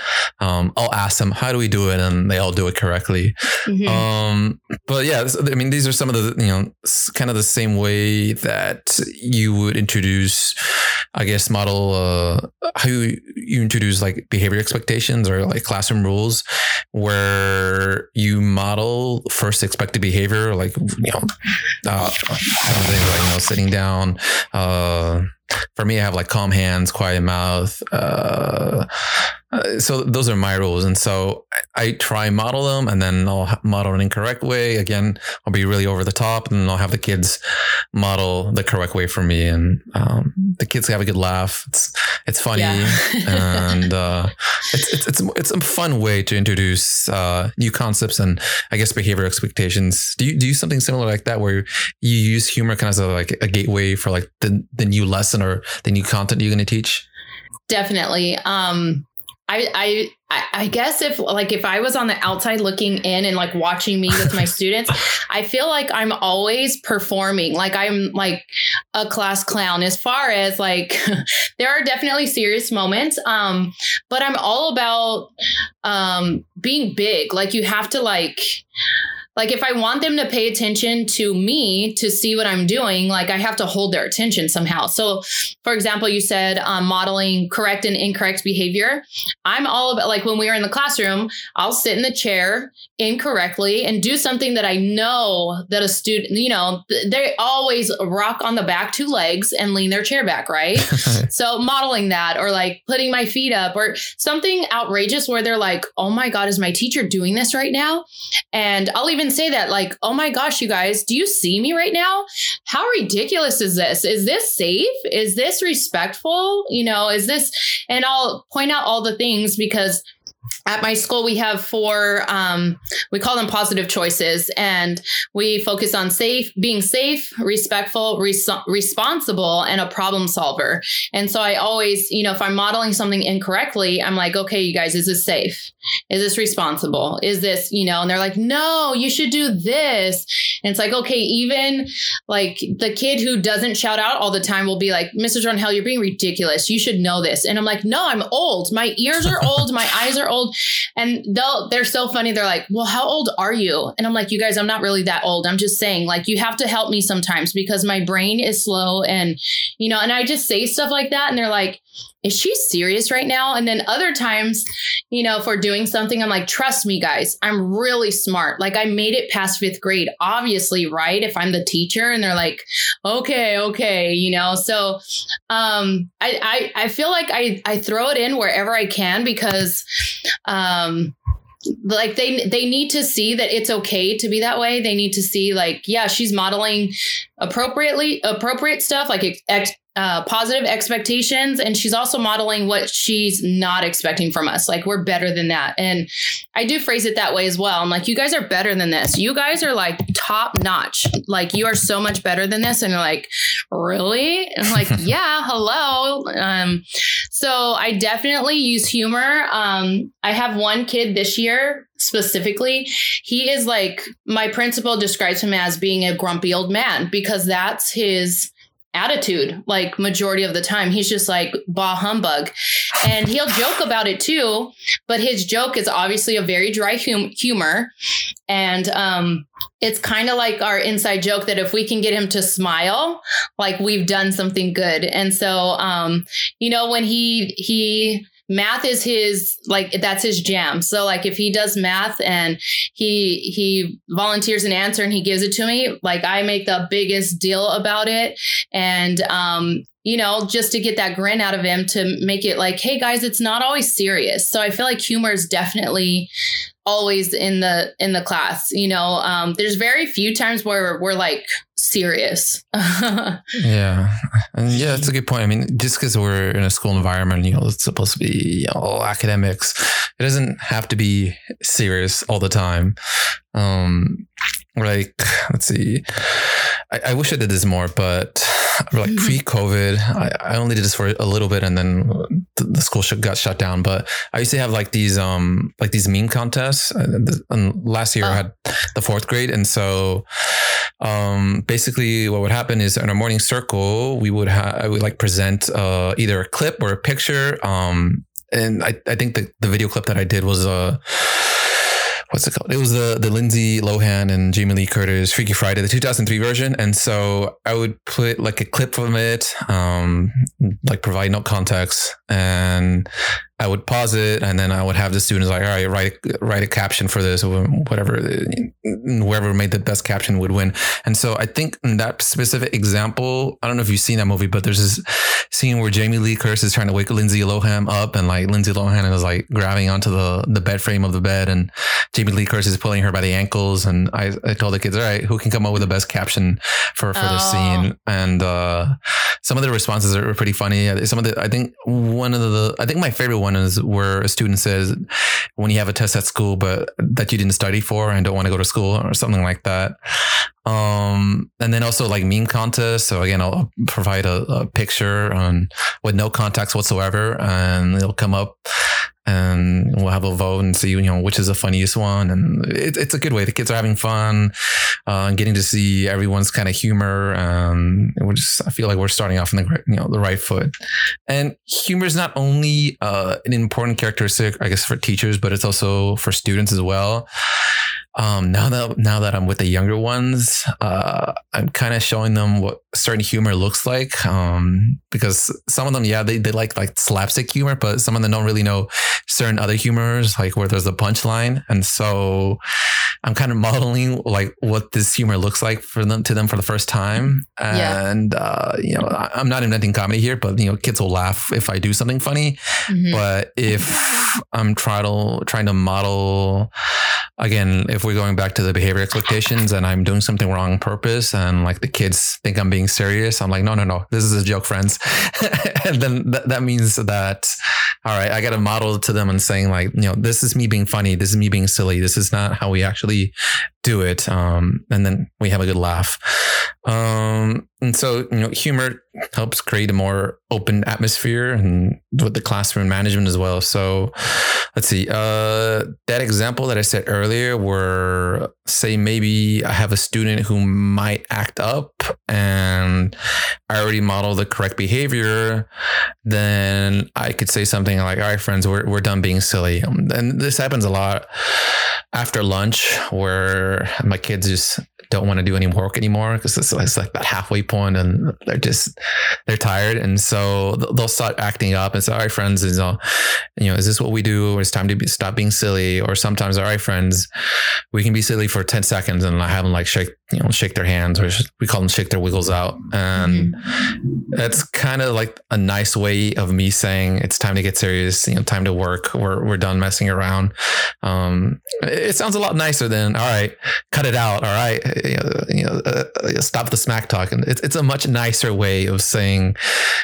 um, I'll ask them, how do we do it? And they all do it correctly. Mm-hmm. Um, but yeah, I mean, these are some of the, you know, kind of the same way that you would introduce, I guess, model uh, how you, you introduce like behavior expectations or like classroom rules where you model first expected behavior, like, you know, uh, like, you know, sitting down, uh, for me, I have like calm hands, quiet mouth. Uh, uh, so those are my rules. And so I, I, try model them and then I'll model an incorrect way. Again, I'll be really over the top and I'll have the kids model the correct way for me. And um, the kids have a good laugh. It's, it's funny. Yeah. and uh, it's, it's, it's, it's, a fun way to introduce uh, new concepts and I guess behavior expectations. Do you do you something similar like that where you use humor kind of as a, like a gateway for like the, the new lesson or the new content you're going to teach? Definitely. Um, I, I I guess if like if I was on the outside looking in and like watching me with my students, I feel like I'm always performing. Like I'm like a class clown as far as like there are definitely serious moments. Um, but I'm all about um being big. Like you have to like like if I want them to pay attention to me to see what I'm doing, like I have to hold their attention somehow. So, for example, you said um, modeling correct and incorrect behavior. I'm all about like when we are in the classroom, I'll sit in the chair incorrectly and do something that I know that a student, you know, they always rock on the back two legs and lean their chair back, right? so modeling that or like putting my feet up or something outrageous where they're like, "Oh my god, is my teacher doing this right now?" And I'll even say that like, "Oh my gosh, you guys, do you see me right now? How ridiculous is this? Is this safe? Is this respectful? You know, is this?" And I'll point out all the things because at my school we have four um, we call them positive choices and we focus on safe being safe respectful res- responsible and a problem solver. And so i always you know if i'm modeling something incorrectly i'm like okay you guys is this safe? Is this responsible? Is this you know and they're like no you should do this. And it's like okay even like the kid who doesn't shout out all the time will be like mrs Hell, you're being ridiculous. You should know this. And i'm like no i'm old. My ears are old. My eyes are old and they'll they're so funny. They're like, "Well, how old are you?" And I'm like, "You guys, I'm not really that old. I'm just saying, like, you have to help me sometimes because my brain is slow and you know." And I just say stuff like that, and they're like, is she serious right now? And then other times, you know, if we're doing something, I'm like, trust me, guys, I'm really smart. Like I made it past fifth grade, obviously, right? If I'm the teacher and they're like, okay, okay, you know. So um I I, I feel like I, I throw it in wherever I can because um like they they need to see that it's okay to be that way they need to see like yeah she's modeling appropriately appropriate stuff like ex- uh, positive expectations and she's also modeling what she's not expecting from us. Like we're better than that. And i do phrase it that way as well. I'm like you guys are better than this. You guys are like top notch. Like you are so much better than this. And you're like really? And i'm like yeah hello. Um, so i definitely use humor. Um, i have one kid this year specifically. He is like my principal describes him as being a grumpy old man because that's his attitude like majority of the time. He's just like bah humbug. And he'll joke about it too but his joke is obviously a very dry hum- humor. And um it's kind of like our inside joke that if we can get him to smile like we've done something good. And so um you know when he he math is his like that's his jam. So like if he does math and he he volunteers an answer and he gives it to me like i make the biggest deal about it. And um you know just to get that grin out of him to make it like hey guys it's not always serious. So i feel like humor is definitely always in the in the class you know um, there's very few times where we're like serious. Yeah. And yeah that's a good point. I mean just because we're in a school environment you know it's supposed to be know, academics it doesn't have to be serious all the time. Um, like let's see. I, I, wish i did this more but like mm-hmm. pre-covid I, I, only did this for a little bit and then the, school got shut down but i used to have like these um like these meme contests and last year oh. i had the fourth grade and so um basically what would happen is in our morning circle we would have i would like present uh either a clip or a picture um and i, I think the, the video clip that i did was uh what's it called? It was the the Lindsay Lohan and Jamie Lee Curtis Freaky Friday, the 2003 version. And so I would put like a clip from it, um, like provide no context, and I would pause it and then I would have the students like, all right, write write a caption for this or whatever. Whoever made the best caption would win. And so I think in that specific example, I don't know if you've seen that movie, but there's this scene where Jamie Lee Curtis is trying to wake Lindsay Lohan up, and like Lindsay Lohan is like grabbing onto the the bed frame of the bed, and Jamie Lee Curtis is pulling her by the ankles. And I, I told the kids, all right, who can come up with the best caption for for oh. this scene? And uh, some of the responses are pretty funny. Some of the I think one of the I think my favorite one one is where a student says, when you have a test at school, but that you didn't study for and don't want to go to school or something like that. Um, and then also like meme contests. So again, I'll provide a, a picture on with no context whatsoever and it'll come up and we'll have a vote and see you know which is the funniest one. And it, it's a good way. The kids are having fun uh, getting to see everyone's kind of humor. And we're just i feel like we're starting off in the you know the right foot. And humor is not only uh, an important characteristic i guess for teachers but it's also for students as well um, now that now that I'm with the younger ones, uh, I'm kind of showing them what certain humor looks like. Um, because some of them, yeah, they, they like like slapstick humor, but some of them don't really know certain other humors, like where there's a punchline. And so I'm kind of modeling like what this humor looks like for them to them for the first time. And yeah. uh, you know, I, am not inventing comedy here, but you know, kids will laugh if I do something funny. Mm-hmm. But if I'm trying to trying to model again, if we're going back to the behavior expectations and I'm doing something wrong on purpose and like the kids think I'm being serious, I'm like, no, no, no, this is a joke, friends. and then th- that means that, all right, I got to model to them and saying like, you know, this is me being funny. This is me being silly. This is not how we actually do it. Um, and then we have a good laugh. Um, and so, you know, humor helps create a more open atmosphere and with the classroom management as well. So let's see, uh, that example that I said earlier, where say maybe I have a student who might act up and I already model the correct behavior, then I could say something like, all right, friends, we're, we're done being silly. And this happens a lot after lunch where my kids just don't want to do any work anymore because it's, it's, like that halfway point and they're just they're tired. And so they'll start acting up and say all right friends is uh, you know is this what we do? Or it's time to be, stop being silly. Or sometimes all right friends we can be silly for 10 seconds and I have them like shake you know shake their hands or we call them shake their wiggles out and mm-hmm. that's kind of like a nice way of me saying it's time to get serious you know time to work we're, we're done messing around um, it sounds a lot nicer than all right cut it out all right you know, uh, uh, stop the smack talk. And it's, it's a much nicer way of saying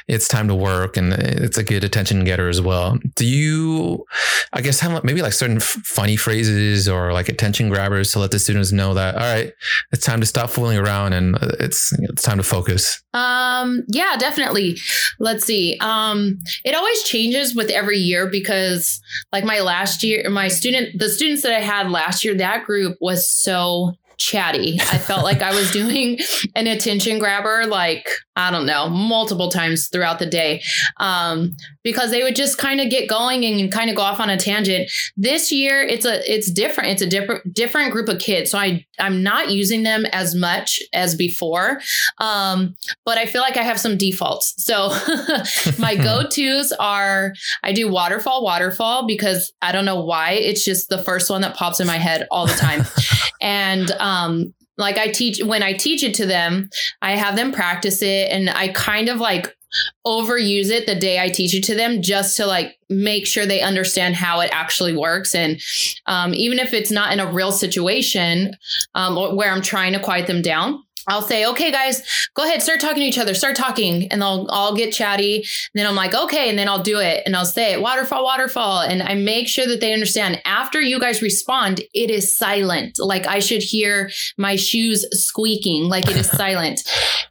it's time to work and it's a good attention getter as well. Do you, I guess, have maybe like certain f- funny phrases or like attention grabbers to let the students know that, all right, it's time to stop fooling around and uh, it's, it's time to focus? Um, yeah, definitely. Let's see. Um, it always changes with every year because like my last year, my student, the students that I had last year, that group was so chatty. I felt like I was doing an attention grabber, like, I don't know, multiple times throughout the day. Um, because they would just kind of get going and kind of go off on a tangent. This year it's a it's different. It's a different different group of kids. So I I'm not using them as much as before. Um, but I feel like I have some defaults. So my go-tos are I do waterfall, waterfall because I don't know why. It's just the first one that pops in my head all the time. and um like I teach when I teach it to them, I have them practice it and I kind of like overuse it the day I teach it to them just to like make sure they understand how it actually works. And um, even if it's not in a real situation um, where I'm trying to quiet them down, I'll say, okay, guys, go ahead, start talking to each other, start talking. And they'll all get chatty. And then I'm like, okay. And then I'll do it and I'll say it, waterfall, waterfall. And I make sure that they understand after you guys respond, it is silent. Like I should hear my shoes squeaking, like it is silent.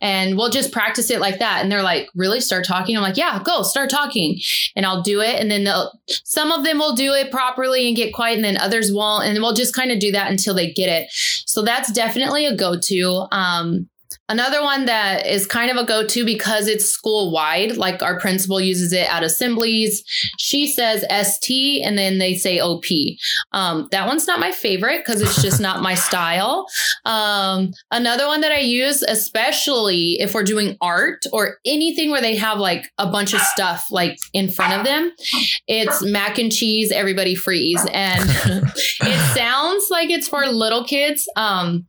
And we'll just practice it like that. And they're like, really start talking? I'm like, yeah, go start talking. And I'll do it. And then they'll, some of them will do it properly and get quiet. And then others won't. And we'll just kind of do that until they get it. So that's definitely a go to. Um, um, Another one that is kind of a go to because it's school wide, like our principal uses it at assemblies. She says ST and then they say OP. Um, that one's not my favorite because it's just not my style. Um, another one that I use, especially if we're doing art or anything where they have like a bunch of stuff like in front of them, it's mac and cheese, everybody freeze. And it sounds like it's for little kids. Um,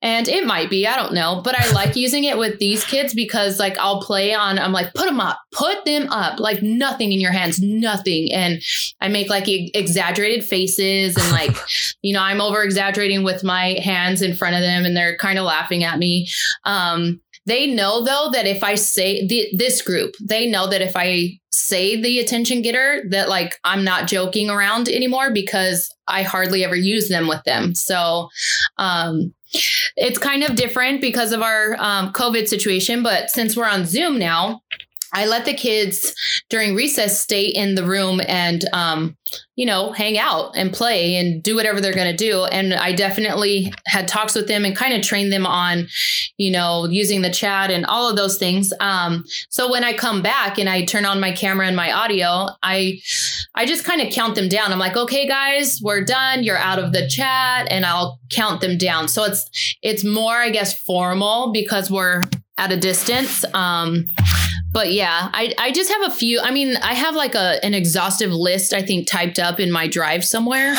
and it might be, I don't know, but I like using it with these kids because like I'll play on, I'm like, put them up, put them up, like nothing in your hands, nothing. And I make like exaggerated faces and like, you know, I'm over exaggerating with my hands in front of them and they're kind of laughing at me. Um, they know though that if I say the, this group, they know that if I say the attention getter, that like I'm not joking around anymore because I hardly ever use them with them. So, um, it's kind of different because of our um, COVID situation, but since we're on Zoom now, I let the kids during recess stay in the room and, um, you know, hang out and play and do whatever they're going to do. And I definitely had talks with them and kind of trained them on, you know, using the chat and all of those things. Um, so when I come back and I turn on my camera and my audio, I, I just kind of count them down. I'm like, okay, guys, we're done. You're out of the chat, and I'll count them down. So it's, it's more, I guess, formal because we're at a distance. Um, but yeah, I, I just have a few. I mean, I have like a an exhaustive list, I think, typed up in my drive somewhere.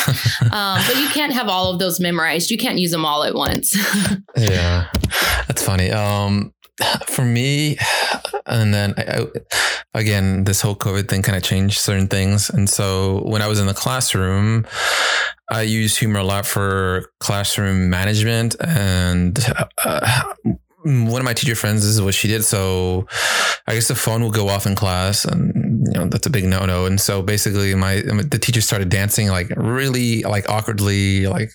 um, but you can't have all of those memorized. You can't use them all at once. yeah, that's funny. Um, for me, and then I, I, again, this whole COVID thing kind of changed certain things. And so when I was in the classroom, I used humor a lot for classroom management and uh, one of my teacher friends this is what she did. So i guess the phone will go off in class and you know that's a big no-no. And so basically my the teacher started dancing like really like awkwardly like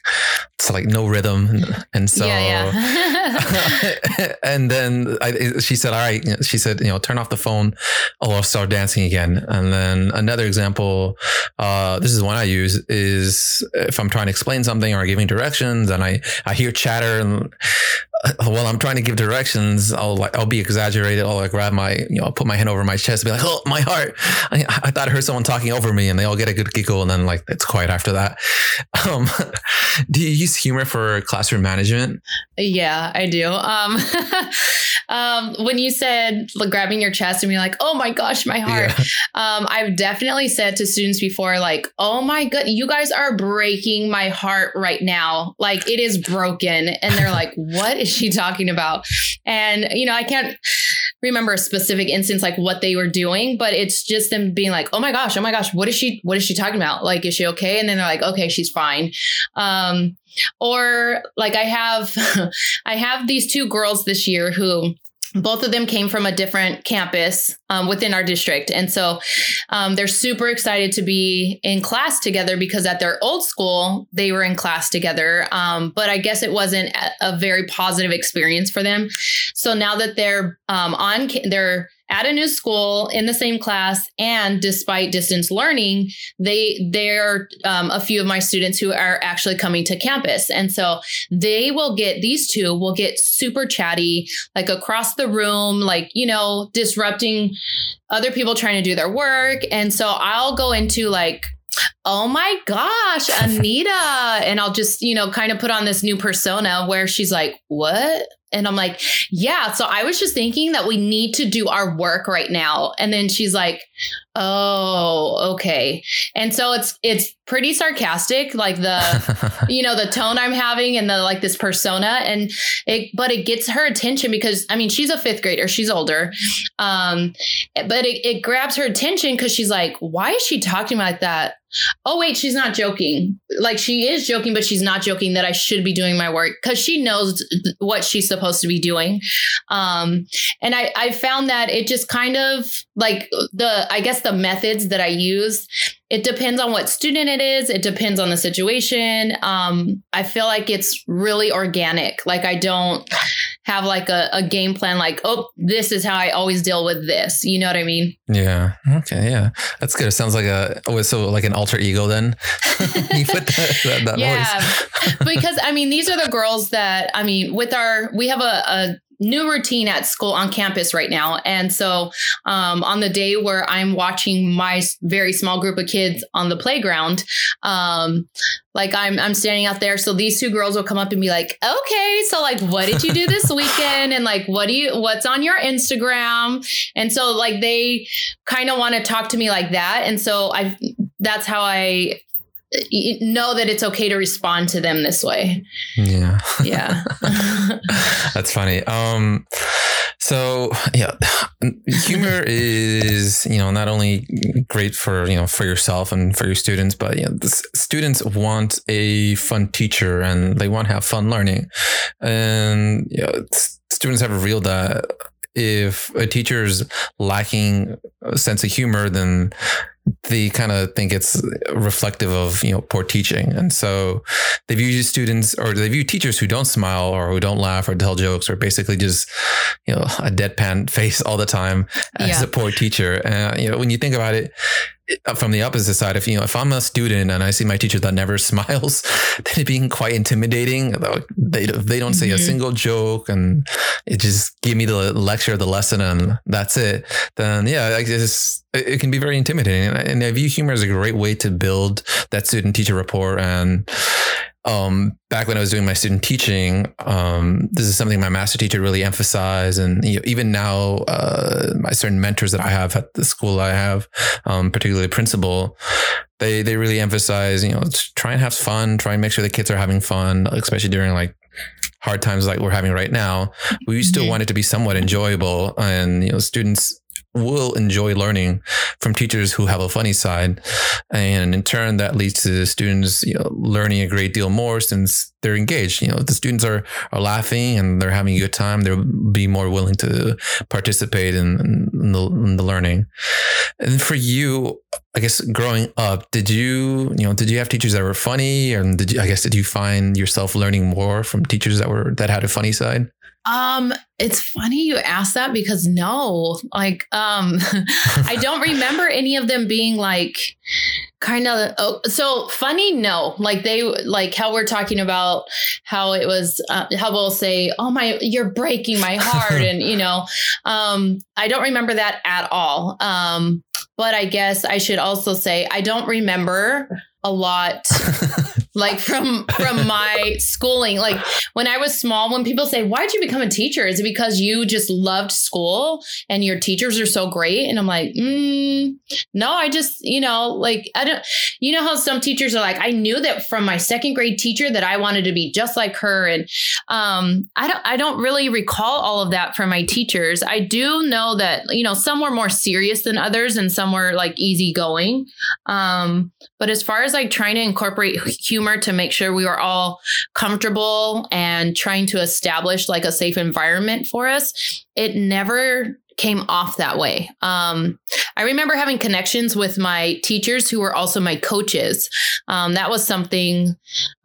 it's like no rhythm. And so yeah, yeah. and then I, she said all right she said you know turn off the phone. I'll start dancing again. And then another example uh, this is one i use is if i'm trying to explain something or giving directions and i i hear chatter and while I'm trying to give directions, I'll like I'll be exaggerated. I'll like grab my you know I'll put my hand over my chest, and be like, "Oh, my heart!" I, I, thought I heard someone talking over me, and they all get a good giggle, and then like it's quiet after that. Um, do you use humor for classroom management? Yeah, I do. Um, um, when you said like, grabbing your chest and being like, "Oh my gosh, my heart," yeah. um, I've definitely said to students before, like, "Oh my god, you guys are breaking my heart right now. Like it is broken," and they're like, "What is?" Is she talking about? And, you know, I can't remember a specific instance like what they were doing, but it's just them being like, oh my gosh, oh my gosh, what is she, what is she talking about? Like, is she okay? And then they're like, okay, she's fine. Um, or like I have, I have these two girls this year who, both of them came from a different campus um, within our district. And so um, they're super excited to be in class together because at their old school, they were in class together. Um, but I guess it wasn't a, very positive experience for them. So now that they're um, on, they're at a new school in the same class and despite distance learning they they're um, a few of my students who are actually coming to campus and so they will get these two will get super chatty like across the room like you know disrupting other people trying to do their work and so i'll go into like oh my gosh, Anita. and I'll just, you know, kind of put on this new persona where she's like, what? And I'm like, yeah. So I was just thinking that we need to do our work right now. And then she's like, oh, okay. And so it's it's pretty sarcastic, like the you know, the tone I'm having and the like this persona. And it but it gets her attention because I mean she's a fifth grader, she's older. Um, but it, it grabs her attention because she's like, why is she talking like that? Oh wait she's not joking. Like she is joking but she's not joking that i should be doing my work because she knows what she's supposed to be doing. Um and i i found that it just kind of like the i guess the methods that i use it depends on what student it is. It depends on the situation. Um i feel like it's really organic. Like i don't have like a, a game plan like oh this is how i always deal with this. You know what i mean? Yeah. Okay yeah. That's good. It sounds like a oh so like an alter ego then? You put that, that, that yeah. because i mean these are the girls that i mean with our we have a, a new routine at school on campus right now. And so um, on the day where I'm watching my very small group of kids on the playground, um, like I'm I'm standing out there. So these two girls will come up and be like, okay, so like what did you do this weekend? And like what do you what's on your Instagram? And so like they kind of want to talk to me like that. And so I that's how I know that it's okay to respond to them this way. Yeah. Yeah. That's funny. Um so yeah, humor is, you know, not only great for, you know, for yourself and for your students, but you know, students want a fun teacher and they want to have fun learning. And you know, students have revealed that if a teacher is lacking a sense of humor, then they kind of think it's reflective of you know poor teaching and so they view students or they view teachers who don't smile or who don't laugh or tell jokes or basically just you know a deadpan face all the time as yeah. a poor teacher and you know when you think about it from the opposite side, if you know, if I'm a student and I see my teacher that never smiles, then it being quite intimidating. They they don't say mm-hmm. a single joke and it just give me the lecture, the lesson, and that's it. Then yeah, I guess it can be very intimidating. And I view humor as a great way to build that student teacher rapport and um, back when I was doing my student teaching, um, this is something my master teacher really emphasized. And you know, even now, uh, my certain mentors that I have at the school I have, um, particularly principal, they, they really emphasize, you know, try and have fun, try and make sure the kids are having fun, especially during like hard times like we're having right now. We still mm-hmm. want it to be somewhat enjoyable and, you know, students will enjoy learning from teachers who have a funny side. And in turn, that leads to the students you know, learning a great deal more since they're engaged. You know, the students are, are laughing and they're having a good time. They'll be more willing to participate in, in, the, in the learning. And for you, I guess growing up, did you, you know, did you have teachers that were funny? And did you, I guess, did you find yourself learning more from teachers that were, that had a funny side? Um, it's funny you ask that because no, like, um, I don't remember any of them being like kind of oh, so funny. No, like they like how we're talking about how it was, uh, how we'll say, "Oh my, you're breaking my heart," and you know, um, I don't remember that at all. Um, but I guess I should also say I don't remember a lot like from from my schooling. Like when i was small when people say why did you become a teacher? Is it because you just loved school and your teachers are so great? And i'm like mm, no i just you know like i don't you know how some teachers are like i knew that from my second grade teacher that i wanted to be just like her and um i don't i don't really recall all of that from my teachers. I do know that you know some were more serious than others and some were like easygoing. Um but as far as like trying to incorporate humor to make sure we were all comfortable and trying to establish like a safe environment for us, it never came off that way. Um, I remember having connections with my teachers who were also my coaches. Um, that was something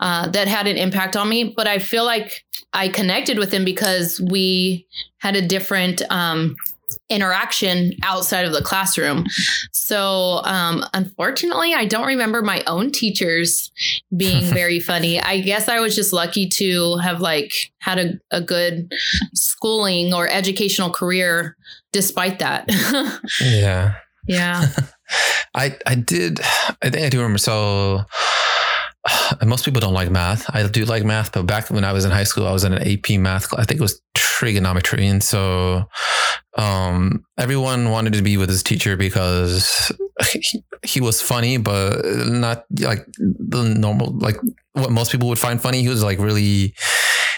uh, that had an impact on me, but I feel like I connected with them because we had a different um, interaction outside of the classroom. So, um, unfortunately, I don't remember my own teachers being very funny. I guess I was just lucky to have like had a, a good schooling or educational career despite that. yeah. Yeah. I I did I think I do remember so most people don't like math. I do like math, but back when I was in high school, I was in an AP math class. I think it was trigonometry. And so um, everyone wanted to be with his teacher because he, he, was funny, but not like the normal, like what most people would find funny. He was like really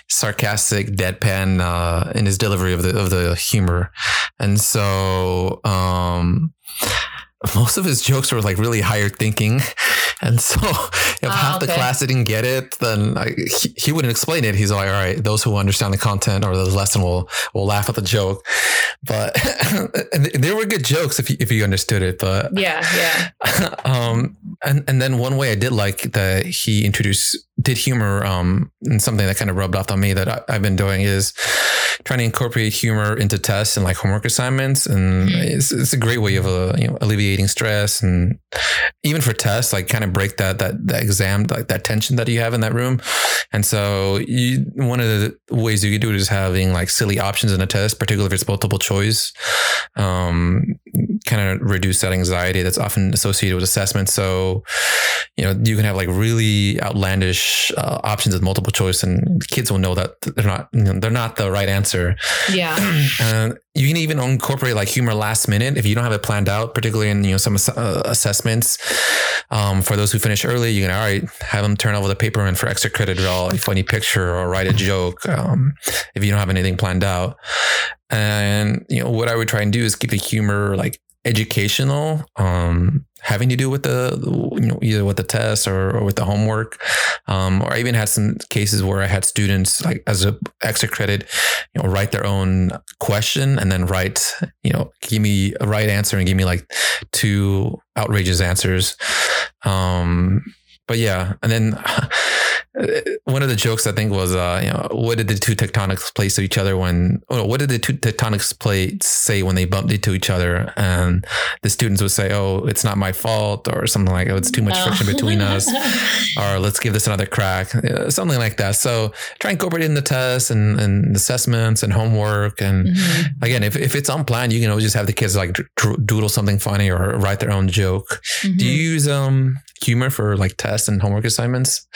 sarcastic, deadpan uh, in his delivery of the of the humor, and so um, most of his jokes were like really higher thinking. And so if Ah, half the class didn't get it, then like, he, he wouldn't explain it. He's like, all right, those who understand the content or the lesson will, will laugh at the joke. But and they were good jokes if you, if you understood it. But Yeah, yeah. um, and and then one way I did like that he introduced did humor um and something that kind of rubbed off on me that I, I've been doing is trying to incorporate humor into tests and like homework assignments and Mhm. it's, it's a great way of uh, you know alleviating stress and even for tests like kind of break that that that exam like that tension that you have in that room and so you one of the ways you could do it is having like silly options in a test particularly if it's multiple choice um kind of reduce that anxiety that's often associated with assessment. So, you know, you can have like really outlandish uh, options with multiple choice, and kids will know that they're not, you know, they're not the right answer. Yeah. and you can even incorporate like humor last minute if you don't have it planned out, particularly in you know some uh, assessments. Um, for those who finish early, you can all right have them turn over the paper and for extra credit, draw a funny picture or write a joke. Um, if you don't have anything planned out, and you know what I would try and do is keep the humor like educational, um, having to do with the you know either with the test or, or with the homework. Um, or I even had some cases where I had students like as a extra credit, you know, write their own question and then write, you know, give me a right answer and give me like two outrageous answers. Um, but yeah, and then one of the jokes I think was, uh, you know, what did the two tectonic plates to each other when, oh, what did the two tectonic plates say when they bumped into each other? And the students would say, oh, it's not my fault or something like, oh, it's too much Oh. friction between us or let's give this another crack, something like that. So try and incorporate it in the tests and, and assessments and homework. And Mhm. again, if, if it's unplanned, you can always just have the kids like doodle something funny or write their own joke. Do Mhm. you use um humor for like tests and homework assignments?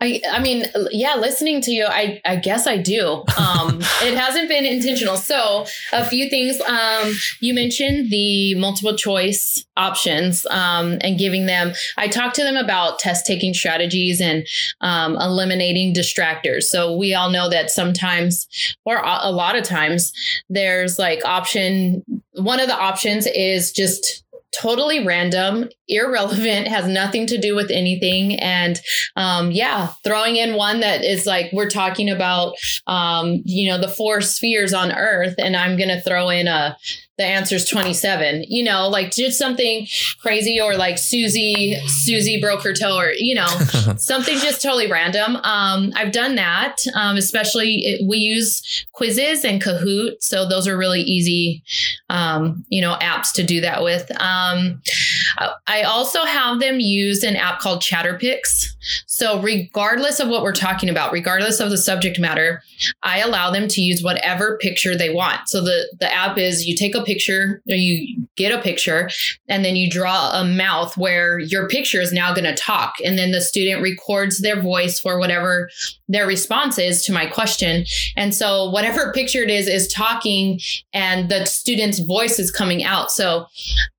I, I mean, yeah, listening to you, I, I guess I do. Um, it hasn't been intentional. So, a few things. Um, you mentioned the multiple choice options um, and giving them. I talked to them about test taking strategies and um, eliminating distractors. So, we all know that sometimes, or a a lot of times, there's like option. One of the options is just totally random, irrelevant, has nothing to do with anything. And um, yeah, throwing in one that is like we're talking about, um, you know, the four spheres on Earth, and I'm gonna throw in a the answer is 27 you know like just something crazy or like susie susie broke her toe or you know something just totally random. Um i've done that um especially it, we use quizzes and Kahoot. So those are really easy um you know apps to do that with. Um I- i also have them use an app called ChatterPix. So regardless of what we're talking about regardless of the subject matter i allow them to use whatever picture they want. So the the app is you take a picture or you get a picture and then you draw a mouth where your picture is now going to talk. And then the student records their voice for whatever their response is to my question. And so whatever picture it is is talking and the student's voice is coming out. So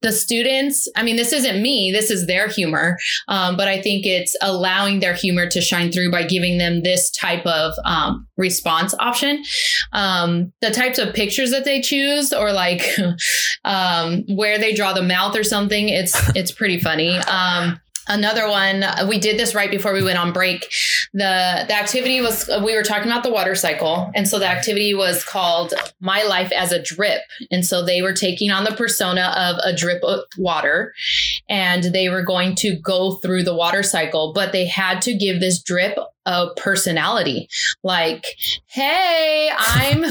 the students i mean this isn't me this is their humor um, but i think it's allowing their humor to shine through by giving them this type of um, response option. Um, the types of pictures that they choose or like um, where they draw the mouth or something it's it's pretty funny. Um, another one we did this right before we went on break. The the activity was we were talking about the water cycle and so the activity was called my life as a drip. And so they were taking on the persona of a drip of water and they were going to go through the water cycle but they had to give this drip a personality. Like hey i'm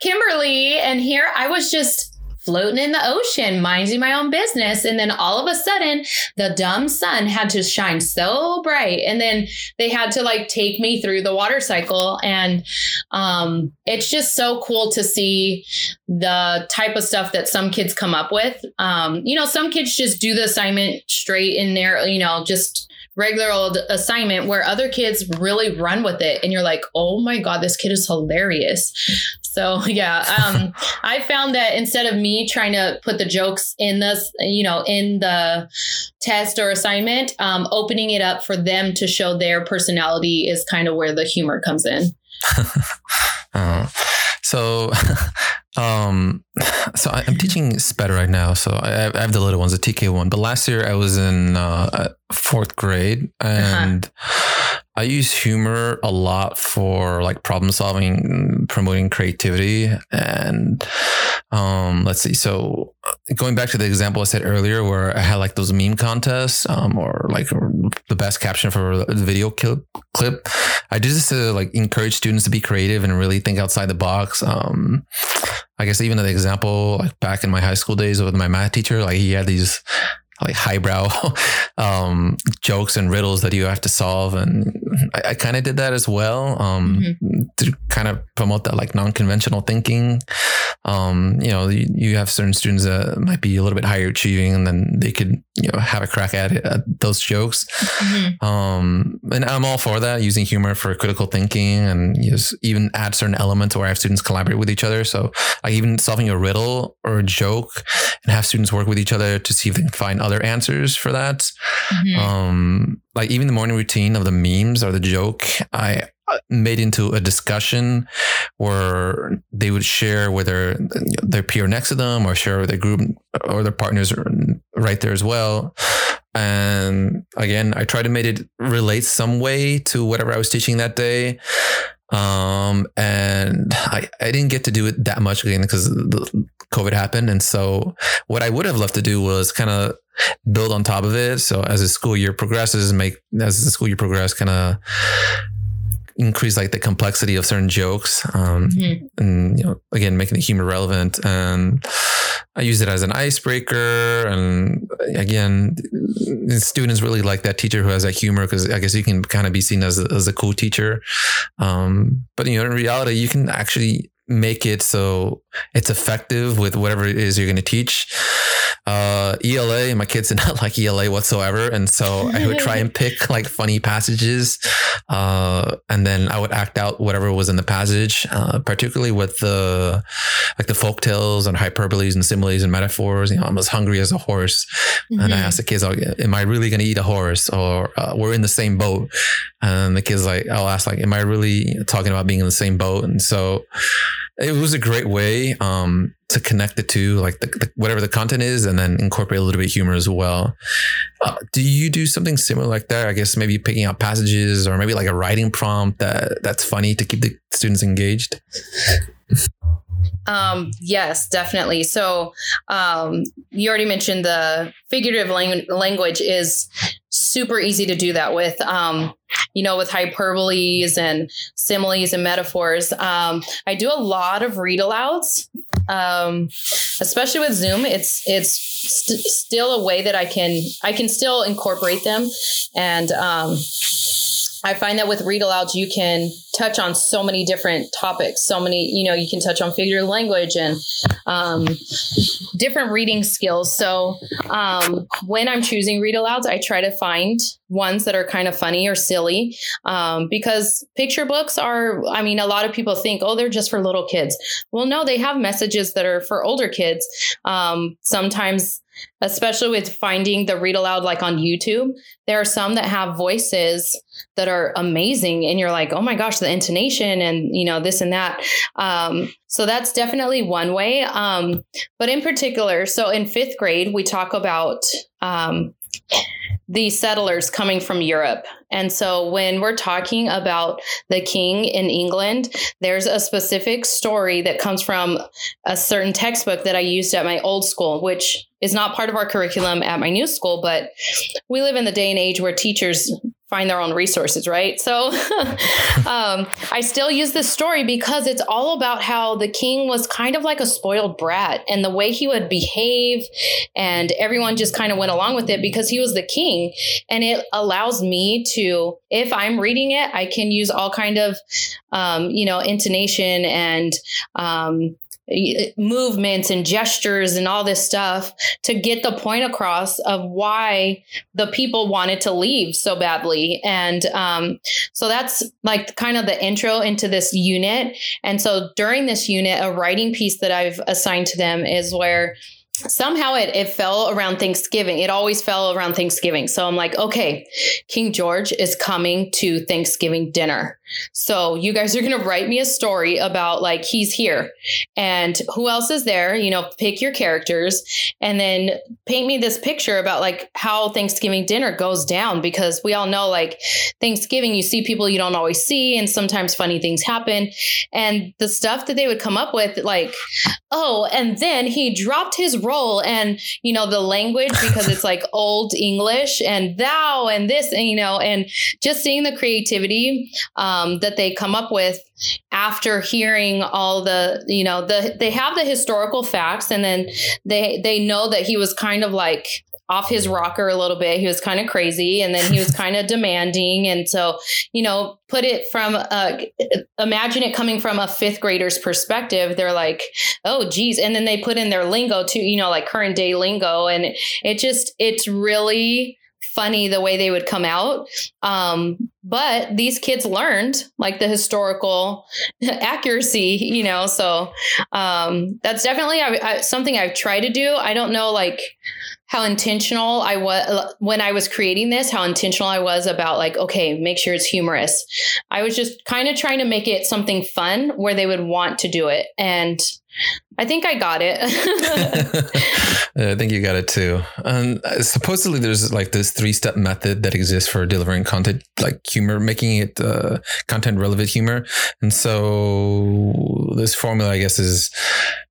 kimberly and here i was just floating in the ocean, minding my own business. And then all of a sudden, the dumb sun had to shine so bright. And then they had to like take me through the water cycle. And um, it's just so cool to see the type of stuff that some kids come up with. Um, you know, some kids just do the assignment straight in there, you know, just regular old assignment where other kids really run with it and you're like oh my god this kid is hilarious so yeah um i found that instead of me trying to put the jokes in this you know in the test or assignment um opening it up for them to show their personality is kind of where the humor comes in Uh, so um so I, am teaching SPED right now so I, I, have the little ones the tk one but last year i was in uh, fourth grade uh-huh. and uh-huh. I use humor a lot for like problem solving promoting creativity and um let's see so going back to the example i said earlier where i had like those meme contests um or like the best caption for the video clip i did this to like encourage students to be creative and really think outside the box um I guess even the example like back in my high school days with my math teacher, like he had these like highbrow um, jokes and riddles that you have to solve. And I, I kind of did that as well um, mm-hmm. to kind of promote that like non-conventional thinking. Um, you know, you, you, have certain students that might be a little bit higher achieving and then they could, you know, have a crack at, it, at those jokes. Mm-hmm. Um, and I'm all for that, using humor for critical thinking and just even add certain elements where I have students collaborate with each other. So like even solving a riddle or a joke and have students work with each other to see if they can find other answers for that. Mm-hmm. Um, like even the morning routine of the memes or the joke, I uh, made into a discussion where they would share whether their peer next to them or share with their group or their partners right there as well. And again, I tried to make it relate some way to whatever I was teaching that day. Um, and I, I didn't get to do it that much again because COVID happened. And so what I would have loved to do was kind of build on top of it. So as the school year progresses, make as the school year progresses, kind of increase like the complexity of certain jokes um, mm-hmm. and you know again making the humor relevant and i use it as an icebreaker and again students really like that teacher who has that humor because i guess you can kind of be seen as a, as a cool teacher um, but you know in reality you can actually make it so it's effective with whatever it is you're going to teach. Uh, ELA, my kids did not like ELA whatsoever. And so I would try and pick like funny passages. Uh, and then I would act out whatever was in the passage, uh, particularly with the, like the folk tales and hyperboles and similes and metaphors. You know, I'm as hungry as a horse. Mm-hmm. And I mm-hmm. asked the kids, am I really going to eat a horse or uh, we're in the same boat? And the kids like, I'll ask like, am I really talking about being in the same boat? And so, it was a great way um, to connect the two, like the, the, whatever the content is, and then incorporate a little bit of humor as well. Uh, do you do something similar like that? I guess maybe picking out passages or maybe like a writing prompt that that's funny to keep the students engaged. Um, yes, definitely. So, um, you already mentioned the figurative lang- language is super easy to do that with. Um, you know, with hyperboles and similes and metaphors. Um, I do a lot of read alouds, um, especially with Zoom. It's it's st- still a way that I can I can still incorporate them and. Um, I find that with read alouds, you can touch on so many different topics. So many, you know, you can touch on figurative language and um, different reading skills. So um, when I'm choosing read alouds, I try to find ones that are kind of funny or silly um, because picture books are, I mean, a lot of people think, oh, they're just for little kids. Well, no, they have messages that are for older kids. Um, sometimes especially with finding the read aloud like on YouTube. There are some that have voices that are amazing and you're like, "Oh my gosh, the intonation and, you know, this and that." Um, so that's definitely one way. Um, but in particular, so in 5th grade, we talk about um, the settlers coming from Europe. And so when we're talking about the king in England, there's a specific story that comes from a certain textbook that I used at my old school, which is not part of our curriculum at my new school, but we live in the day and age where teachers find their own resources, right? So um, I still use this story because it's all about how the king was kind of like a spoiled brat and the way he would behave, and everyone just kind of went along with it because he was the king. And it allows me to, if I'm reading it, I can use all kind of, um, you know, intonation and um, movements and gestures and all this stuff to get the point across of why the people wanted to leave so badly. And um, so that's like kind of the intro into this unit. And so during this unit, a writing piece that I've assigned to them is where somehow it, it fell around Thanksgiving. It always fell around Thanksgiving. So I'm like, okay, King George is coming to Thanksgiving dinner. So you guys are going to write me a story about like he's here and who else is there, you know, pick your characters and then paint me this picture about like how Thanksgiving dinner goes down because we all know like Thanksgiving you see people you don't always see and sometimes funny things happen and the stuff that they would come up with like oh and then he dropped his role. And you know the language because it's like old english and thou and this and you know and just seeing the creativity um, that they come up with after hearing all the you know the they have the historical facts and then they they know that he was kind of like off his rocker a little bit. He was kind of crazy and then he was kind of demanding. And so, you know, put it from, uh, imagine it coming from a fifth grader's perspective. They're like, oh, geez. And then they put in their lingo too, you know, like current day lingo. And it just, it's really, funny the way they would come out. Um, but these kids learned like the historical accuracy, you know. So um, that's definitely I, I, something I've tried to do. I don't know like how intentional I was when I was creating this, how intentional I was about like, okay, make sure it's humorous. I was just kind of trying to make it something fun where they would want to do it. And I think I got it. I think you got it too. Uh, supposedly, there's like this three step method that exists for delivering content, like humor, making it uh, content relevant humor. And so, this formula, I guess, is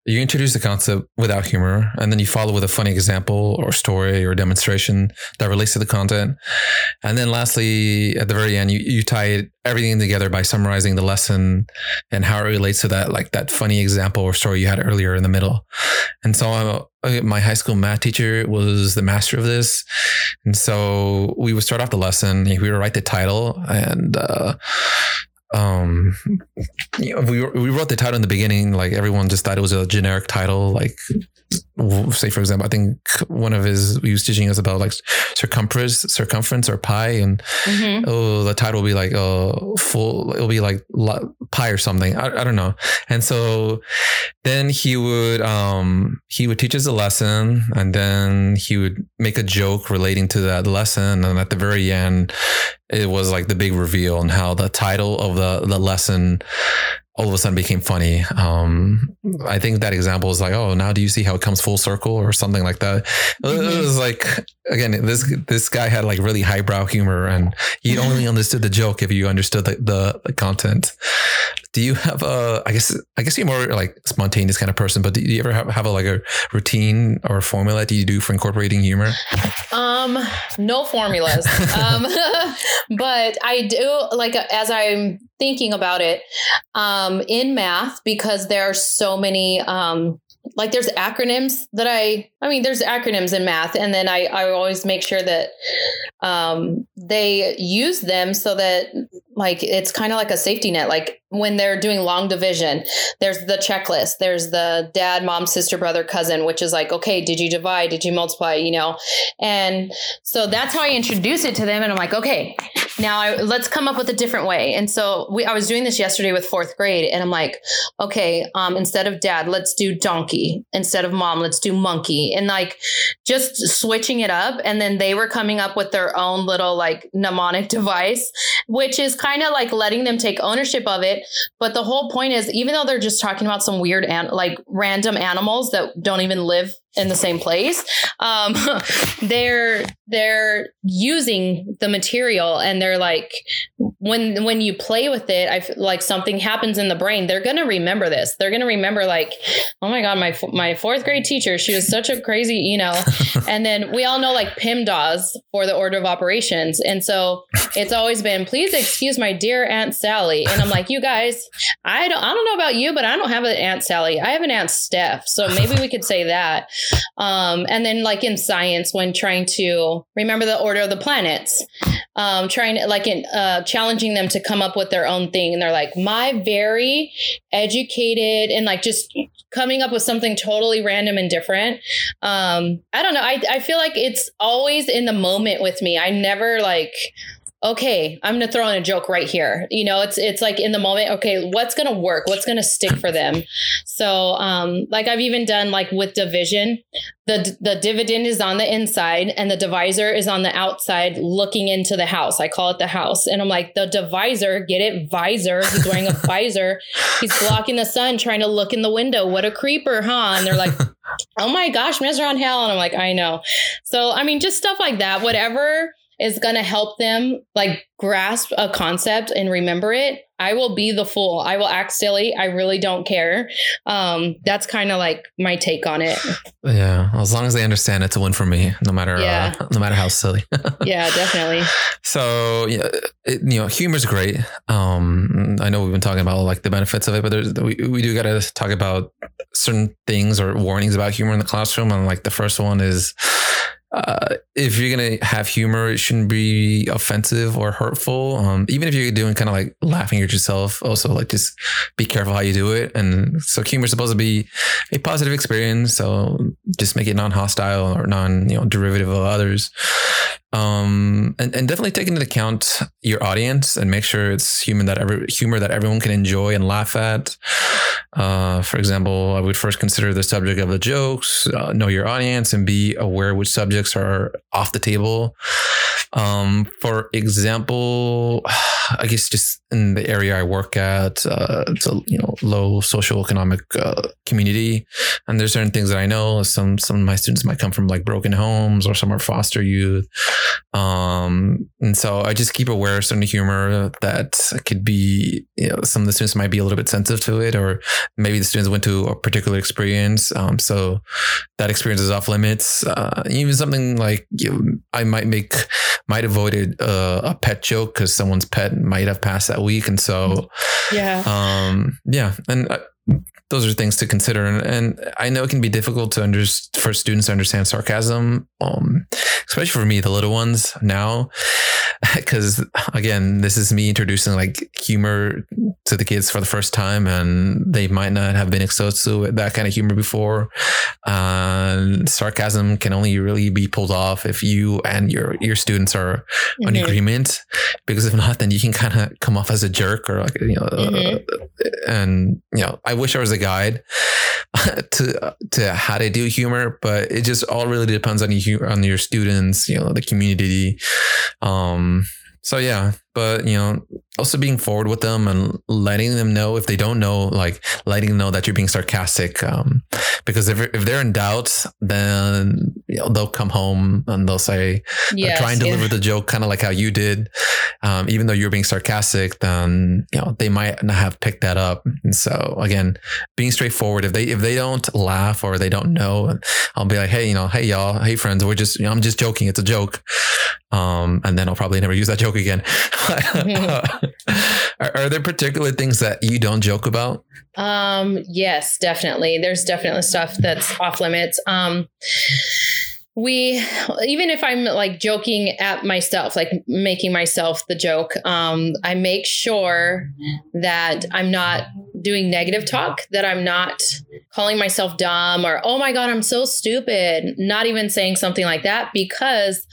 you introduce the concept without humor, and then you follow with a funny example or story or demonstration that relates to the content. And then lastly, at the very end, you, you tie it, everything together by summarizing the lesson and how it relates to that, like that funny example or story you had earlier in the middle. And so uh, my high school math teacher was the master of this. And so we would start off the lesson, we would write the title and, uh, um you know, we we wrote the title in the beginning like everyone just thought it was a generic title like say for example i think one of his he was teaching us about like circumference circumference or pi and mm-hmm. oh the title will be like uh full it'll be like pi or something I, I don't know and so then he would um he would teach us a lesson and then he would make a joke relating to that lesson and at the very end it was like the big reveal on how the title of the the lesson all of a sudden became funny. Um, I think that example is like, oh, now do you see how it comes full circle or something like that? Mm-hmm. It was like, again, this this guy had like really highbrow humor, and he only understood the joke if you understood the, the, the content. Do you have a? I guess I guess you're more like spontaneous kind of person, but do you ever have, have a like a routine or a formula that you do for incorporating humor? Um, no formulas. um, but I do like as I'm thinking about it um, in math because there are so many um, like there's acronyms that I I mean there's acronyms in math and then I I always make sure that um, they use them so that like it's kind of like a safety net like when they're doing long division there's the checklist there's the dad mom sister brother cousin which is like okay did you divide? Did you multiply? You know? And so that's how i introduce it to them and i'm like okay now I, let's come up with a different way. And so we, i was doing this yesterday with fourth grade and i'm like okay um, instead of dad let's do donkey. Instead of mom let's do monkey. And like just switching it up and then they were coming up with their own little like mnemonic device which is kind of like letting them take ownership of it. But the whole point is, even though they're just talking about some weird, and like random animals that don't even live in the same place, um, they're they're using the material and they're like when when you play with it i like something happens in the brain they're gonna remember this. They're gonna remember like oh my god my my fourth grade teacher she was such a crazy you know. And then we all know like PEMDAS for the order of operations. And so it's always been please excuse my dear aunt sally. And i'm like you guys i don't i don't know about you but i don't have an aunt sally. I have an aunt steph. So maybe we could say that um, and then like in science when trying to remember the order of the planets, um, trying to like in, uh, challenging them to come up with their own thing. And they're like, my very educated and like just coming up with something totally random and different. Um, I don't know. I, I feel like it's always in the moment with me. I never like okay, I'm to throw in a joke right here. You know, it's it's like in the moment, okay, what's to work? What's to stick for them? So, um like I've even done like with division, the the dividend is on the inside and the divisor is on the outside looking into the house. I call it the house. And I'm like, the divisor, get it? Visor. He's wearing a visor. He's blocking the sun trying to look in the window. What a creeper, huh? And they're like, oh my gosh, Mrs. Rangel. And I'm like, I know. So I mean, just stuff like that. Whatever is going to help them like grasp a concept and remember it, I will be the fool. I will act silly. I really don't care. Um, that's kind of like my take on it. Yeah, as long as they understand, it's a win for me, no matter uh, yeah. uh, no matter how silly. yeah, definitely. So yeah, it, you know, humor's great. Um, I know we've been talking about like the benefits of it, but there's, we we do got to talk about certain things or warnings about humor in the classroom. And like the first one is uh, if you're gonna have humor, it shouldn't be offensive or hurtful. Um, even if you're doing kind of like laughing at yourself, also like just be careful how you do it. And so humor is supposed to be a positive experience. So just make it non-hostile or non, you know, derivative of others. Um, and, and definitely take into account your audience and make sure it's human that every humor that everyone can enjoy and laugh at. Uh, for example, I would first consider the subject of the jokes, uh, know your audience, and be aware which subjects are off the table. Um, for example, I guess just in the area I work at, uh, it's a you know low social economic uh, community, and there's certain things that I know. Some some of my students might come from like broken homes, or some are foster youth, um, and so I just keep aware of certain humor that could be. You know, some of the students might be a little bit sensitive to it, or maybe the students went to a particular experience, um, so that experience is off limits. Uh, even something like you know, I might make might avoided uh, a pet joke because someone's pet might have passed that week, and so yeah, um, yeah, and. Uh, those are things to consider. And, and, I know it can be difficult to under, for students to understand sarcasm, um, especially for me, the little ones now, because again, this is me introducing like humor to the kids for the first time, and they might not have been exposed to that kind of humor before. And sarcasm can only really be pulled off if you and your your students are mm-hmm. on agreement, because if not, then you can kind of come off as a jerk or like you know, mm-hmm. uh, and you know, I wish I was a guide to to how to do humor, but it just all really depends on you on your students, you know, the community. Um, so yeah, but you know, also being forward with them and letting them know if they don't know, like letting them know that you're being sarcastic. Um, because if, if they're in doubt, then you know, they'll come home and they'll say, yes, try and deliver yeah. the joke kind of like how you did. Um, even though you're being sarcastic, then, you know, they might not have picked that up. And so again, being straightforward, if they, if they don't laugh or they don't know, I'll be like, Hey, you know, Hey y'all, Hey friends, we're just, you know, I'm just joking. It's a joke. Um, and then I'll probably never use that joke again. are, are, there particular things that you don't joke about? Um, yes, definitely. There's definitely stuff that's off limits. Um, we even if i'm like joking at myself like making myself the joke um i make sure that i'm not doing negative talk that i'm not calling myself dumb or oh my god i'm so stupid not even saying something like that because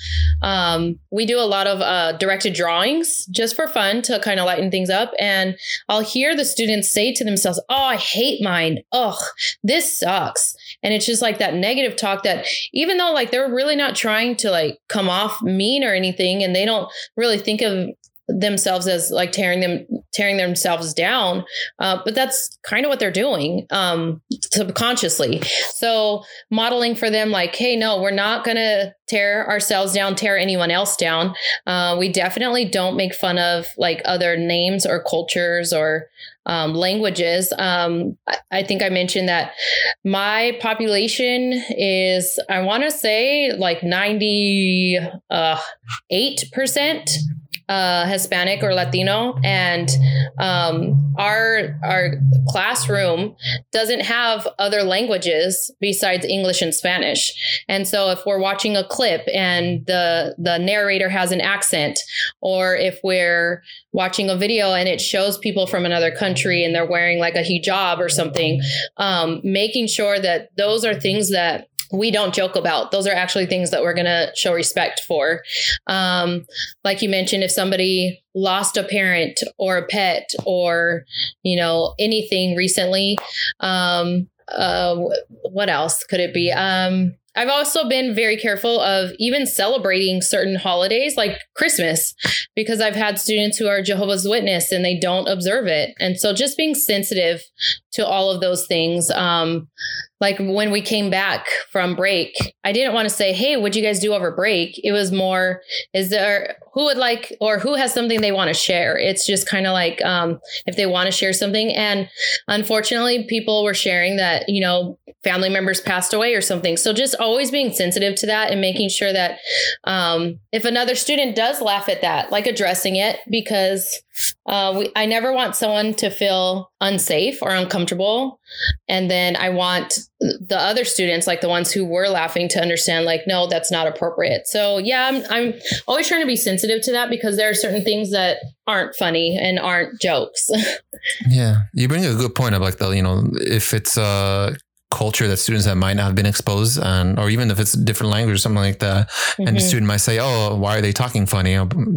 um we do a lot of uh directed drawings just for fun to kind of lighten things up. And i'll hear the students say to themselves oh i hate mine. Ugh this sucks. And it's just like that negative talk that even though like they're really not trying to like come off mean or anything and they don't really think of themselves as like tearing them tearing themselves down uh, but that's kind of what they're doing um, subconsciously so modeling for them like hey no we're not gonna tear ourselves down tear anyone else down uh, we definitely don't make fun of like other names or cultures or um, languages. Um, I think I mentioned that my population is, I want to say, like 98% uh, Hispanic or Latino, and um, our our classroom doesn't have other languages besides English and Spanish. And so, if we're watching a clip and the the narrator has an accent, or if we're watching a video and it shows people from another country and they're wearing like a hijab or something, um, making sure that those are things that we don't joke about. Those are actually things that we're going to show respect for. Um, like you mentioned, if somebody lost a parent or a pet or, you know, anything recently, um, uh, what else could it be? Um, I've also been very careful of even celebrating certain holidays like Christmas because I've had students who are Jehovah's Witness and they don't observe it. And so just being sensitive to all of those things. Um, like when we came back from break, I didn't want to say, Hey, what'd you guys do over break? It was more, is there who would like or who has something they want to share? It's just kind of like um, if they want to share something. And unfortunately, people were sharing that, you know, family members passed away or something. So just always being sensitive to that and making sure that um, if another student does laugh at that, like addressing it because uh, we, I never want someone to feel unsafe or uncomfortable. And then I want the other students, like the ones who were laughing, to understand, like, no, that's not appropriate. So, yeah, I'm, I'm always trying to be sensitive to that because there are certain things that aren't funny and aren't jokes. yeah. You bring a good point of like the, you know, if it's uh culture that students that might not have been exposed and or even if it's a different language or something like that. Mm-hmm. and the mm-hmm. student might say oh why are they talking funny?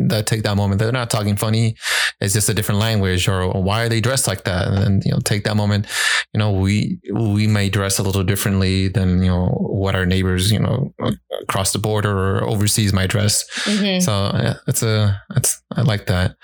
That take that moment they're not talking funny. It's just a different language. Or why are they dressed like that? And then you know take that moment. You know we we may dress a little differently than you know what our neighbors you know across the border or overseas might dress. Mm-hmm. so yeah, it's a it's i like that.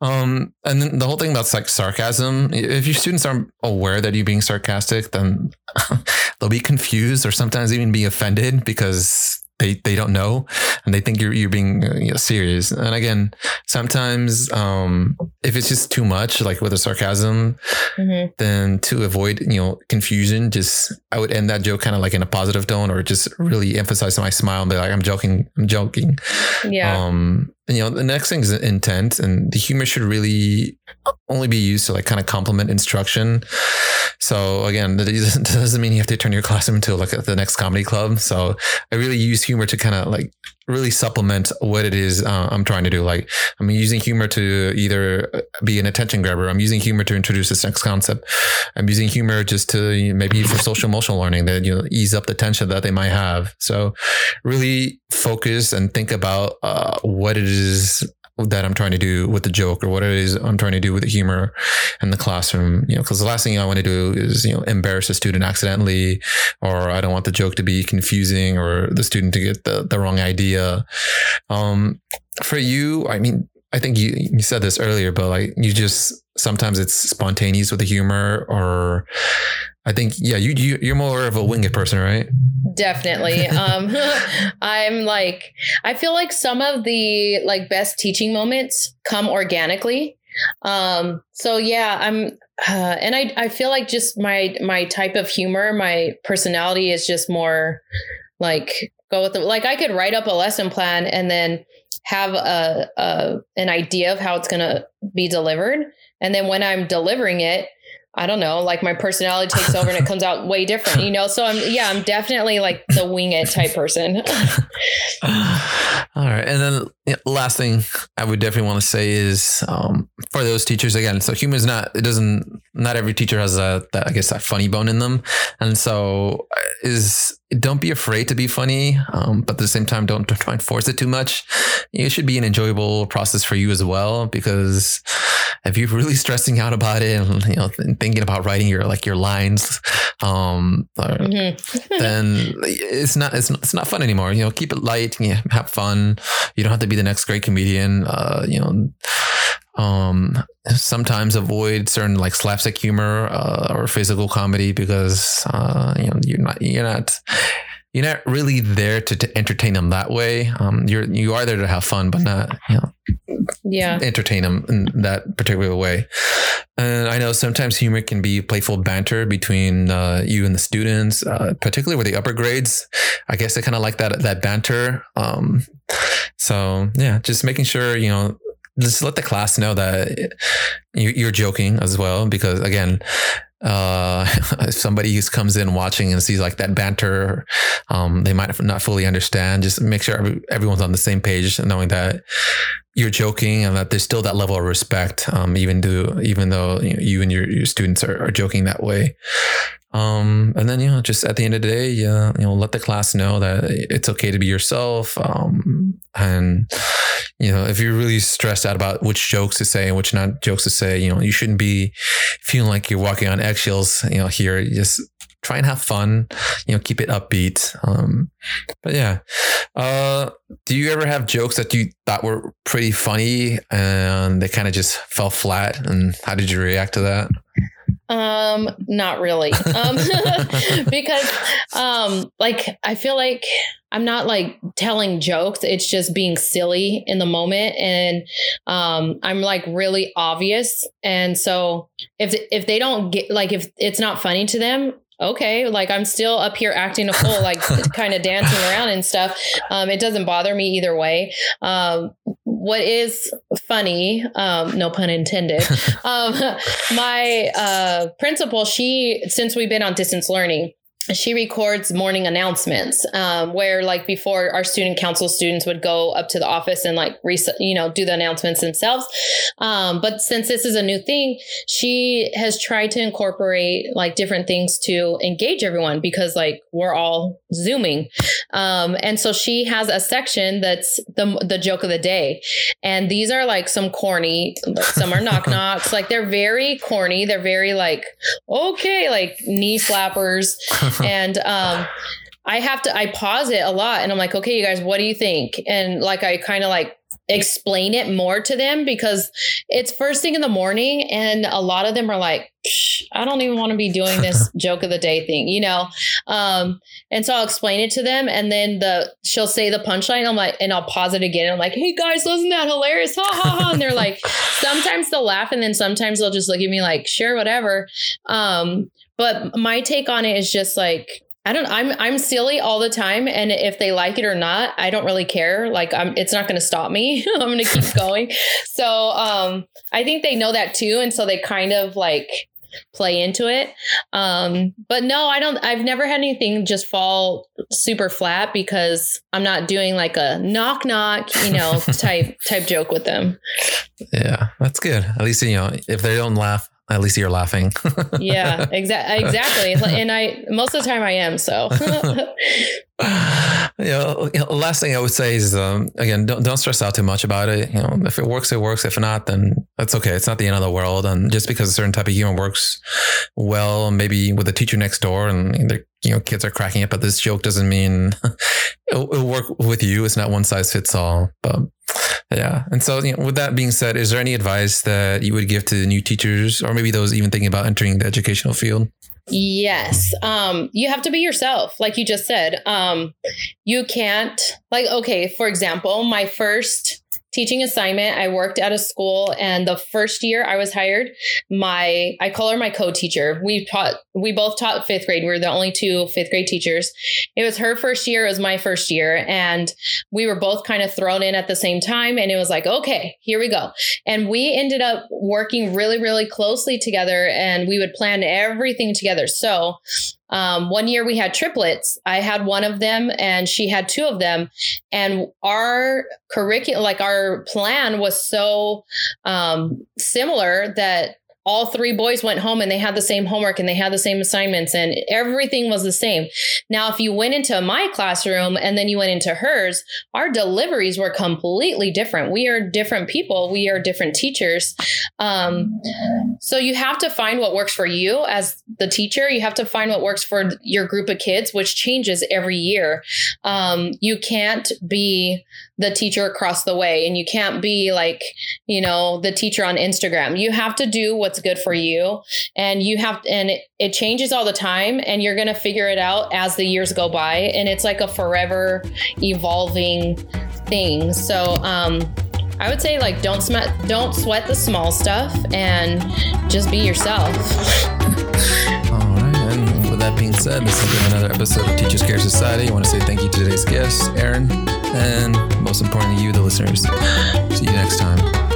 Um and then the whole thing about like sarcasm. If your students aren't aware that you're being sarcastic then they'll be confused or sometimes even be offended because they they don't know and they think you're you're being uh, you know, serious. And again, sometimes um, if it's just too much, like with a sarcasm, mm-hmm. then to avoid you know confusion, just I would end that joke kind of like in a positive tone or just really emphasize my smile and be like, I'm joking, I'm joking. Yeah. Um, and, you know, the next thing is intent, and the humor should really only be used to like kind of complement instruction. So again, that doesn't mean you have to turn your classroom into like the next comedy club. So I really use humor to kind of like really supplement what it is uh, I'm trying to do. Like I'm using humor to either be an attention grabber. I'm using humor to introduce this next concept. I'm using humor just to maybe for social emotional learning that you know ease up the tension that they might have. So really focus and think about uh, what it is that I'm trying to do with the joke or what it is I'm trying to do with the humor in the classroom, you know, because the last thing I want to do is, you know, embarrass a student accidentally, or I don't want the joke to be confusing or the student to get the, the wrong idea. Um, for you, I mean, I think you, you said this earlier, but like you just sometimes it's spontaneous with the humor or I think yeah, you, you you're more of a winged person, right? Definitely. um I'm like I feel like some of the like best teaching moments come organically. Um so yeah, I'm uh, and I I feel like just my my type of humor, my personality is just more like go with the like I could write up a lesson plan and then have a, a an idea of how it's going to be delivered and then when I'm delivering it I don't know, like my personality takes over and it comes out way different, you know? So I'm, yeah, I'm definitely like the wing it type person. All right. And then last thing I would definitely want to say is um, for those teachers again. So humor is not it doesn't not every teacher has a that, I guess that funny bone in them, and so uh, is don't be afraid to be funny, um, but at the same time don't, don't try and force it too much. It should be an enjoyable process for you as well because if you're really stressing out about it and you know thinking about writing your like your lines, um, mm-hmm. then it's not it's not, it's not fun anymore. You know, keep it light, yeah, have fun. You don't have to be the next great comedian. Uh, you know, um, sometimes avoid certain like slapstick humor uh, or physical comedy because uh, you know you're not you're not you're not really there to, to entertain them that way. Um, you're you are there to have fun, but not you know yeah entertain them in that particular way. And I know sometimes humor can be playful banter between uh, you and the students, uh, particularly with the upper grades. I guess they kind of like that that banter. Um, so yeah, just making sure you know just let the class know that you're joking as well because again uh, if somebody who comes in watching and sees like that banter, um, they might not fully understand. Just make sure every, everyone's on the same page, knowing that you're joking and that there's still that level of respect, um, even though even though you, know, you and your, your students are, are, joking that way. Um, and then know, just at the end of the day, uh, you know, let the class know that it's okay to be yourself. Um, and you know, if you're really stressed out about which jokes to say and which not jokes to say, you know, you shouldn't be feeling like you're walking on eggshells. You know, here, just try and have fun. You know, keep it upbeat. Um, but yeah, uh, do you ever have jokes that you thought were pretty funny and they kind of just fell flat? And how did you react to that? Um, not really. Um, because um, like I feel like I'm not like telling jokes. It's just being silly in the moment, and um, I'm like really obvious. And so if if they don't get like if it's not funny to them, okay, like I'm still up here acting a fool, like kind of dancing around and stuff. Um, it doesn't bother me either way. Um, what is funny, um, no pun intended, um, my uh, principal, she, since we've been on distance learning, she records morning announcements um, where like before our student council students would go up to the office and like res- you know do the announcements themselves. Um, but since this is a new thing she has tried to incorporate like different things to engage everyone because like we're all zooming. Um, and so she has a section that's the, the joke of the day. And these are like some corny some are knock knocks. Like they're very corny. They're very like okay like knee flappers and um, I have to I pause it a lot and I'm like, okay, you guys, what do you think? And like I kind of like explain it more to them because it's first thing in the morning and a lot of them are like i don't even want to be doing this joke of the day thing you know? Um, and so i'll explain it to them and then the she'll say the punchline i'm like and i'll pause it again i'm like hey guys wasn't that hilarious? Ha ha ha and they're like sometimes they'll laugh and then sometimes they'll just look at me like sure whatever. Um, but my take on it is just like I don't I'm I'm silly all the time and if they like it or not, I don't really care. Like I'm it's not going to stop me. I'm going to keep going. So, um I think they know that too and so they kind of like play into it. Um but no, I don't I've never had anything just fall super flat because I'm not doing like a knock knock, you know, type type joke with them. Yeah, that's good. At least you know if they don't laugh, at least you're laughing. yeah, exa- exactly. And I, most of the time I am. So, you know, last thing I would say is, um, again, don't, don't stress out too much about it. You know, if it works, it works. If not, then that's okay. It's not the end of the world. And just because a certain type of humor works well, maybe with a teacher next door and the you know, kids are cracking up at this joke doesn't mean it'll, it'll work with you. It's not one size fits all, but yeah. And so, you know, with that being said, is there any advice that you would give to new teachers or maybe those even thinking about entering the educational field? Yes. Um, you have to be yourself, like you just said. Um, you can't, like, okay, for example, my first teaching assignment. I worked at a school and the first year I was hired, my I call her my co-teacher. We taught we both taught fifth grade. We were the only two fifth grade teachers. It was her first year, it was my first year. And we were both kind of thrown in at the same time. And it was like, okay, here we go. And we ended up working really, really closely together and we would plan everything together. So um, one year we had triplets. I had one of them and she had two of them. And our curriculum, like our plan was so um, similar that all three boys went home and they had the same homework and they had the same assignments and everything was the same. Now, if you went into my classroom and then you went into hers, our deliveries were completely different. We are different people, we are different teachers. Um, so you have to find what works for you as the teacher. You have to find what works for your group of kids, which changes every year. Um, you can't be the teacher across the way and you can't be like, you know, the teacher on Instagram. You have to do what's good for you and you have and it, it changes all the time and you're going to figure it out as the years go by and it's like a forever evolving thing. So, um I would say like don't sweat don't sweat the small stuff and just be yourself. All right. With that being said, this has been another episode of Teachers Care Society. I want to say thank you to today's guests, Aaron, and most importantly, you, the listeners. See you next time.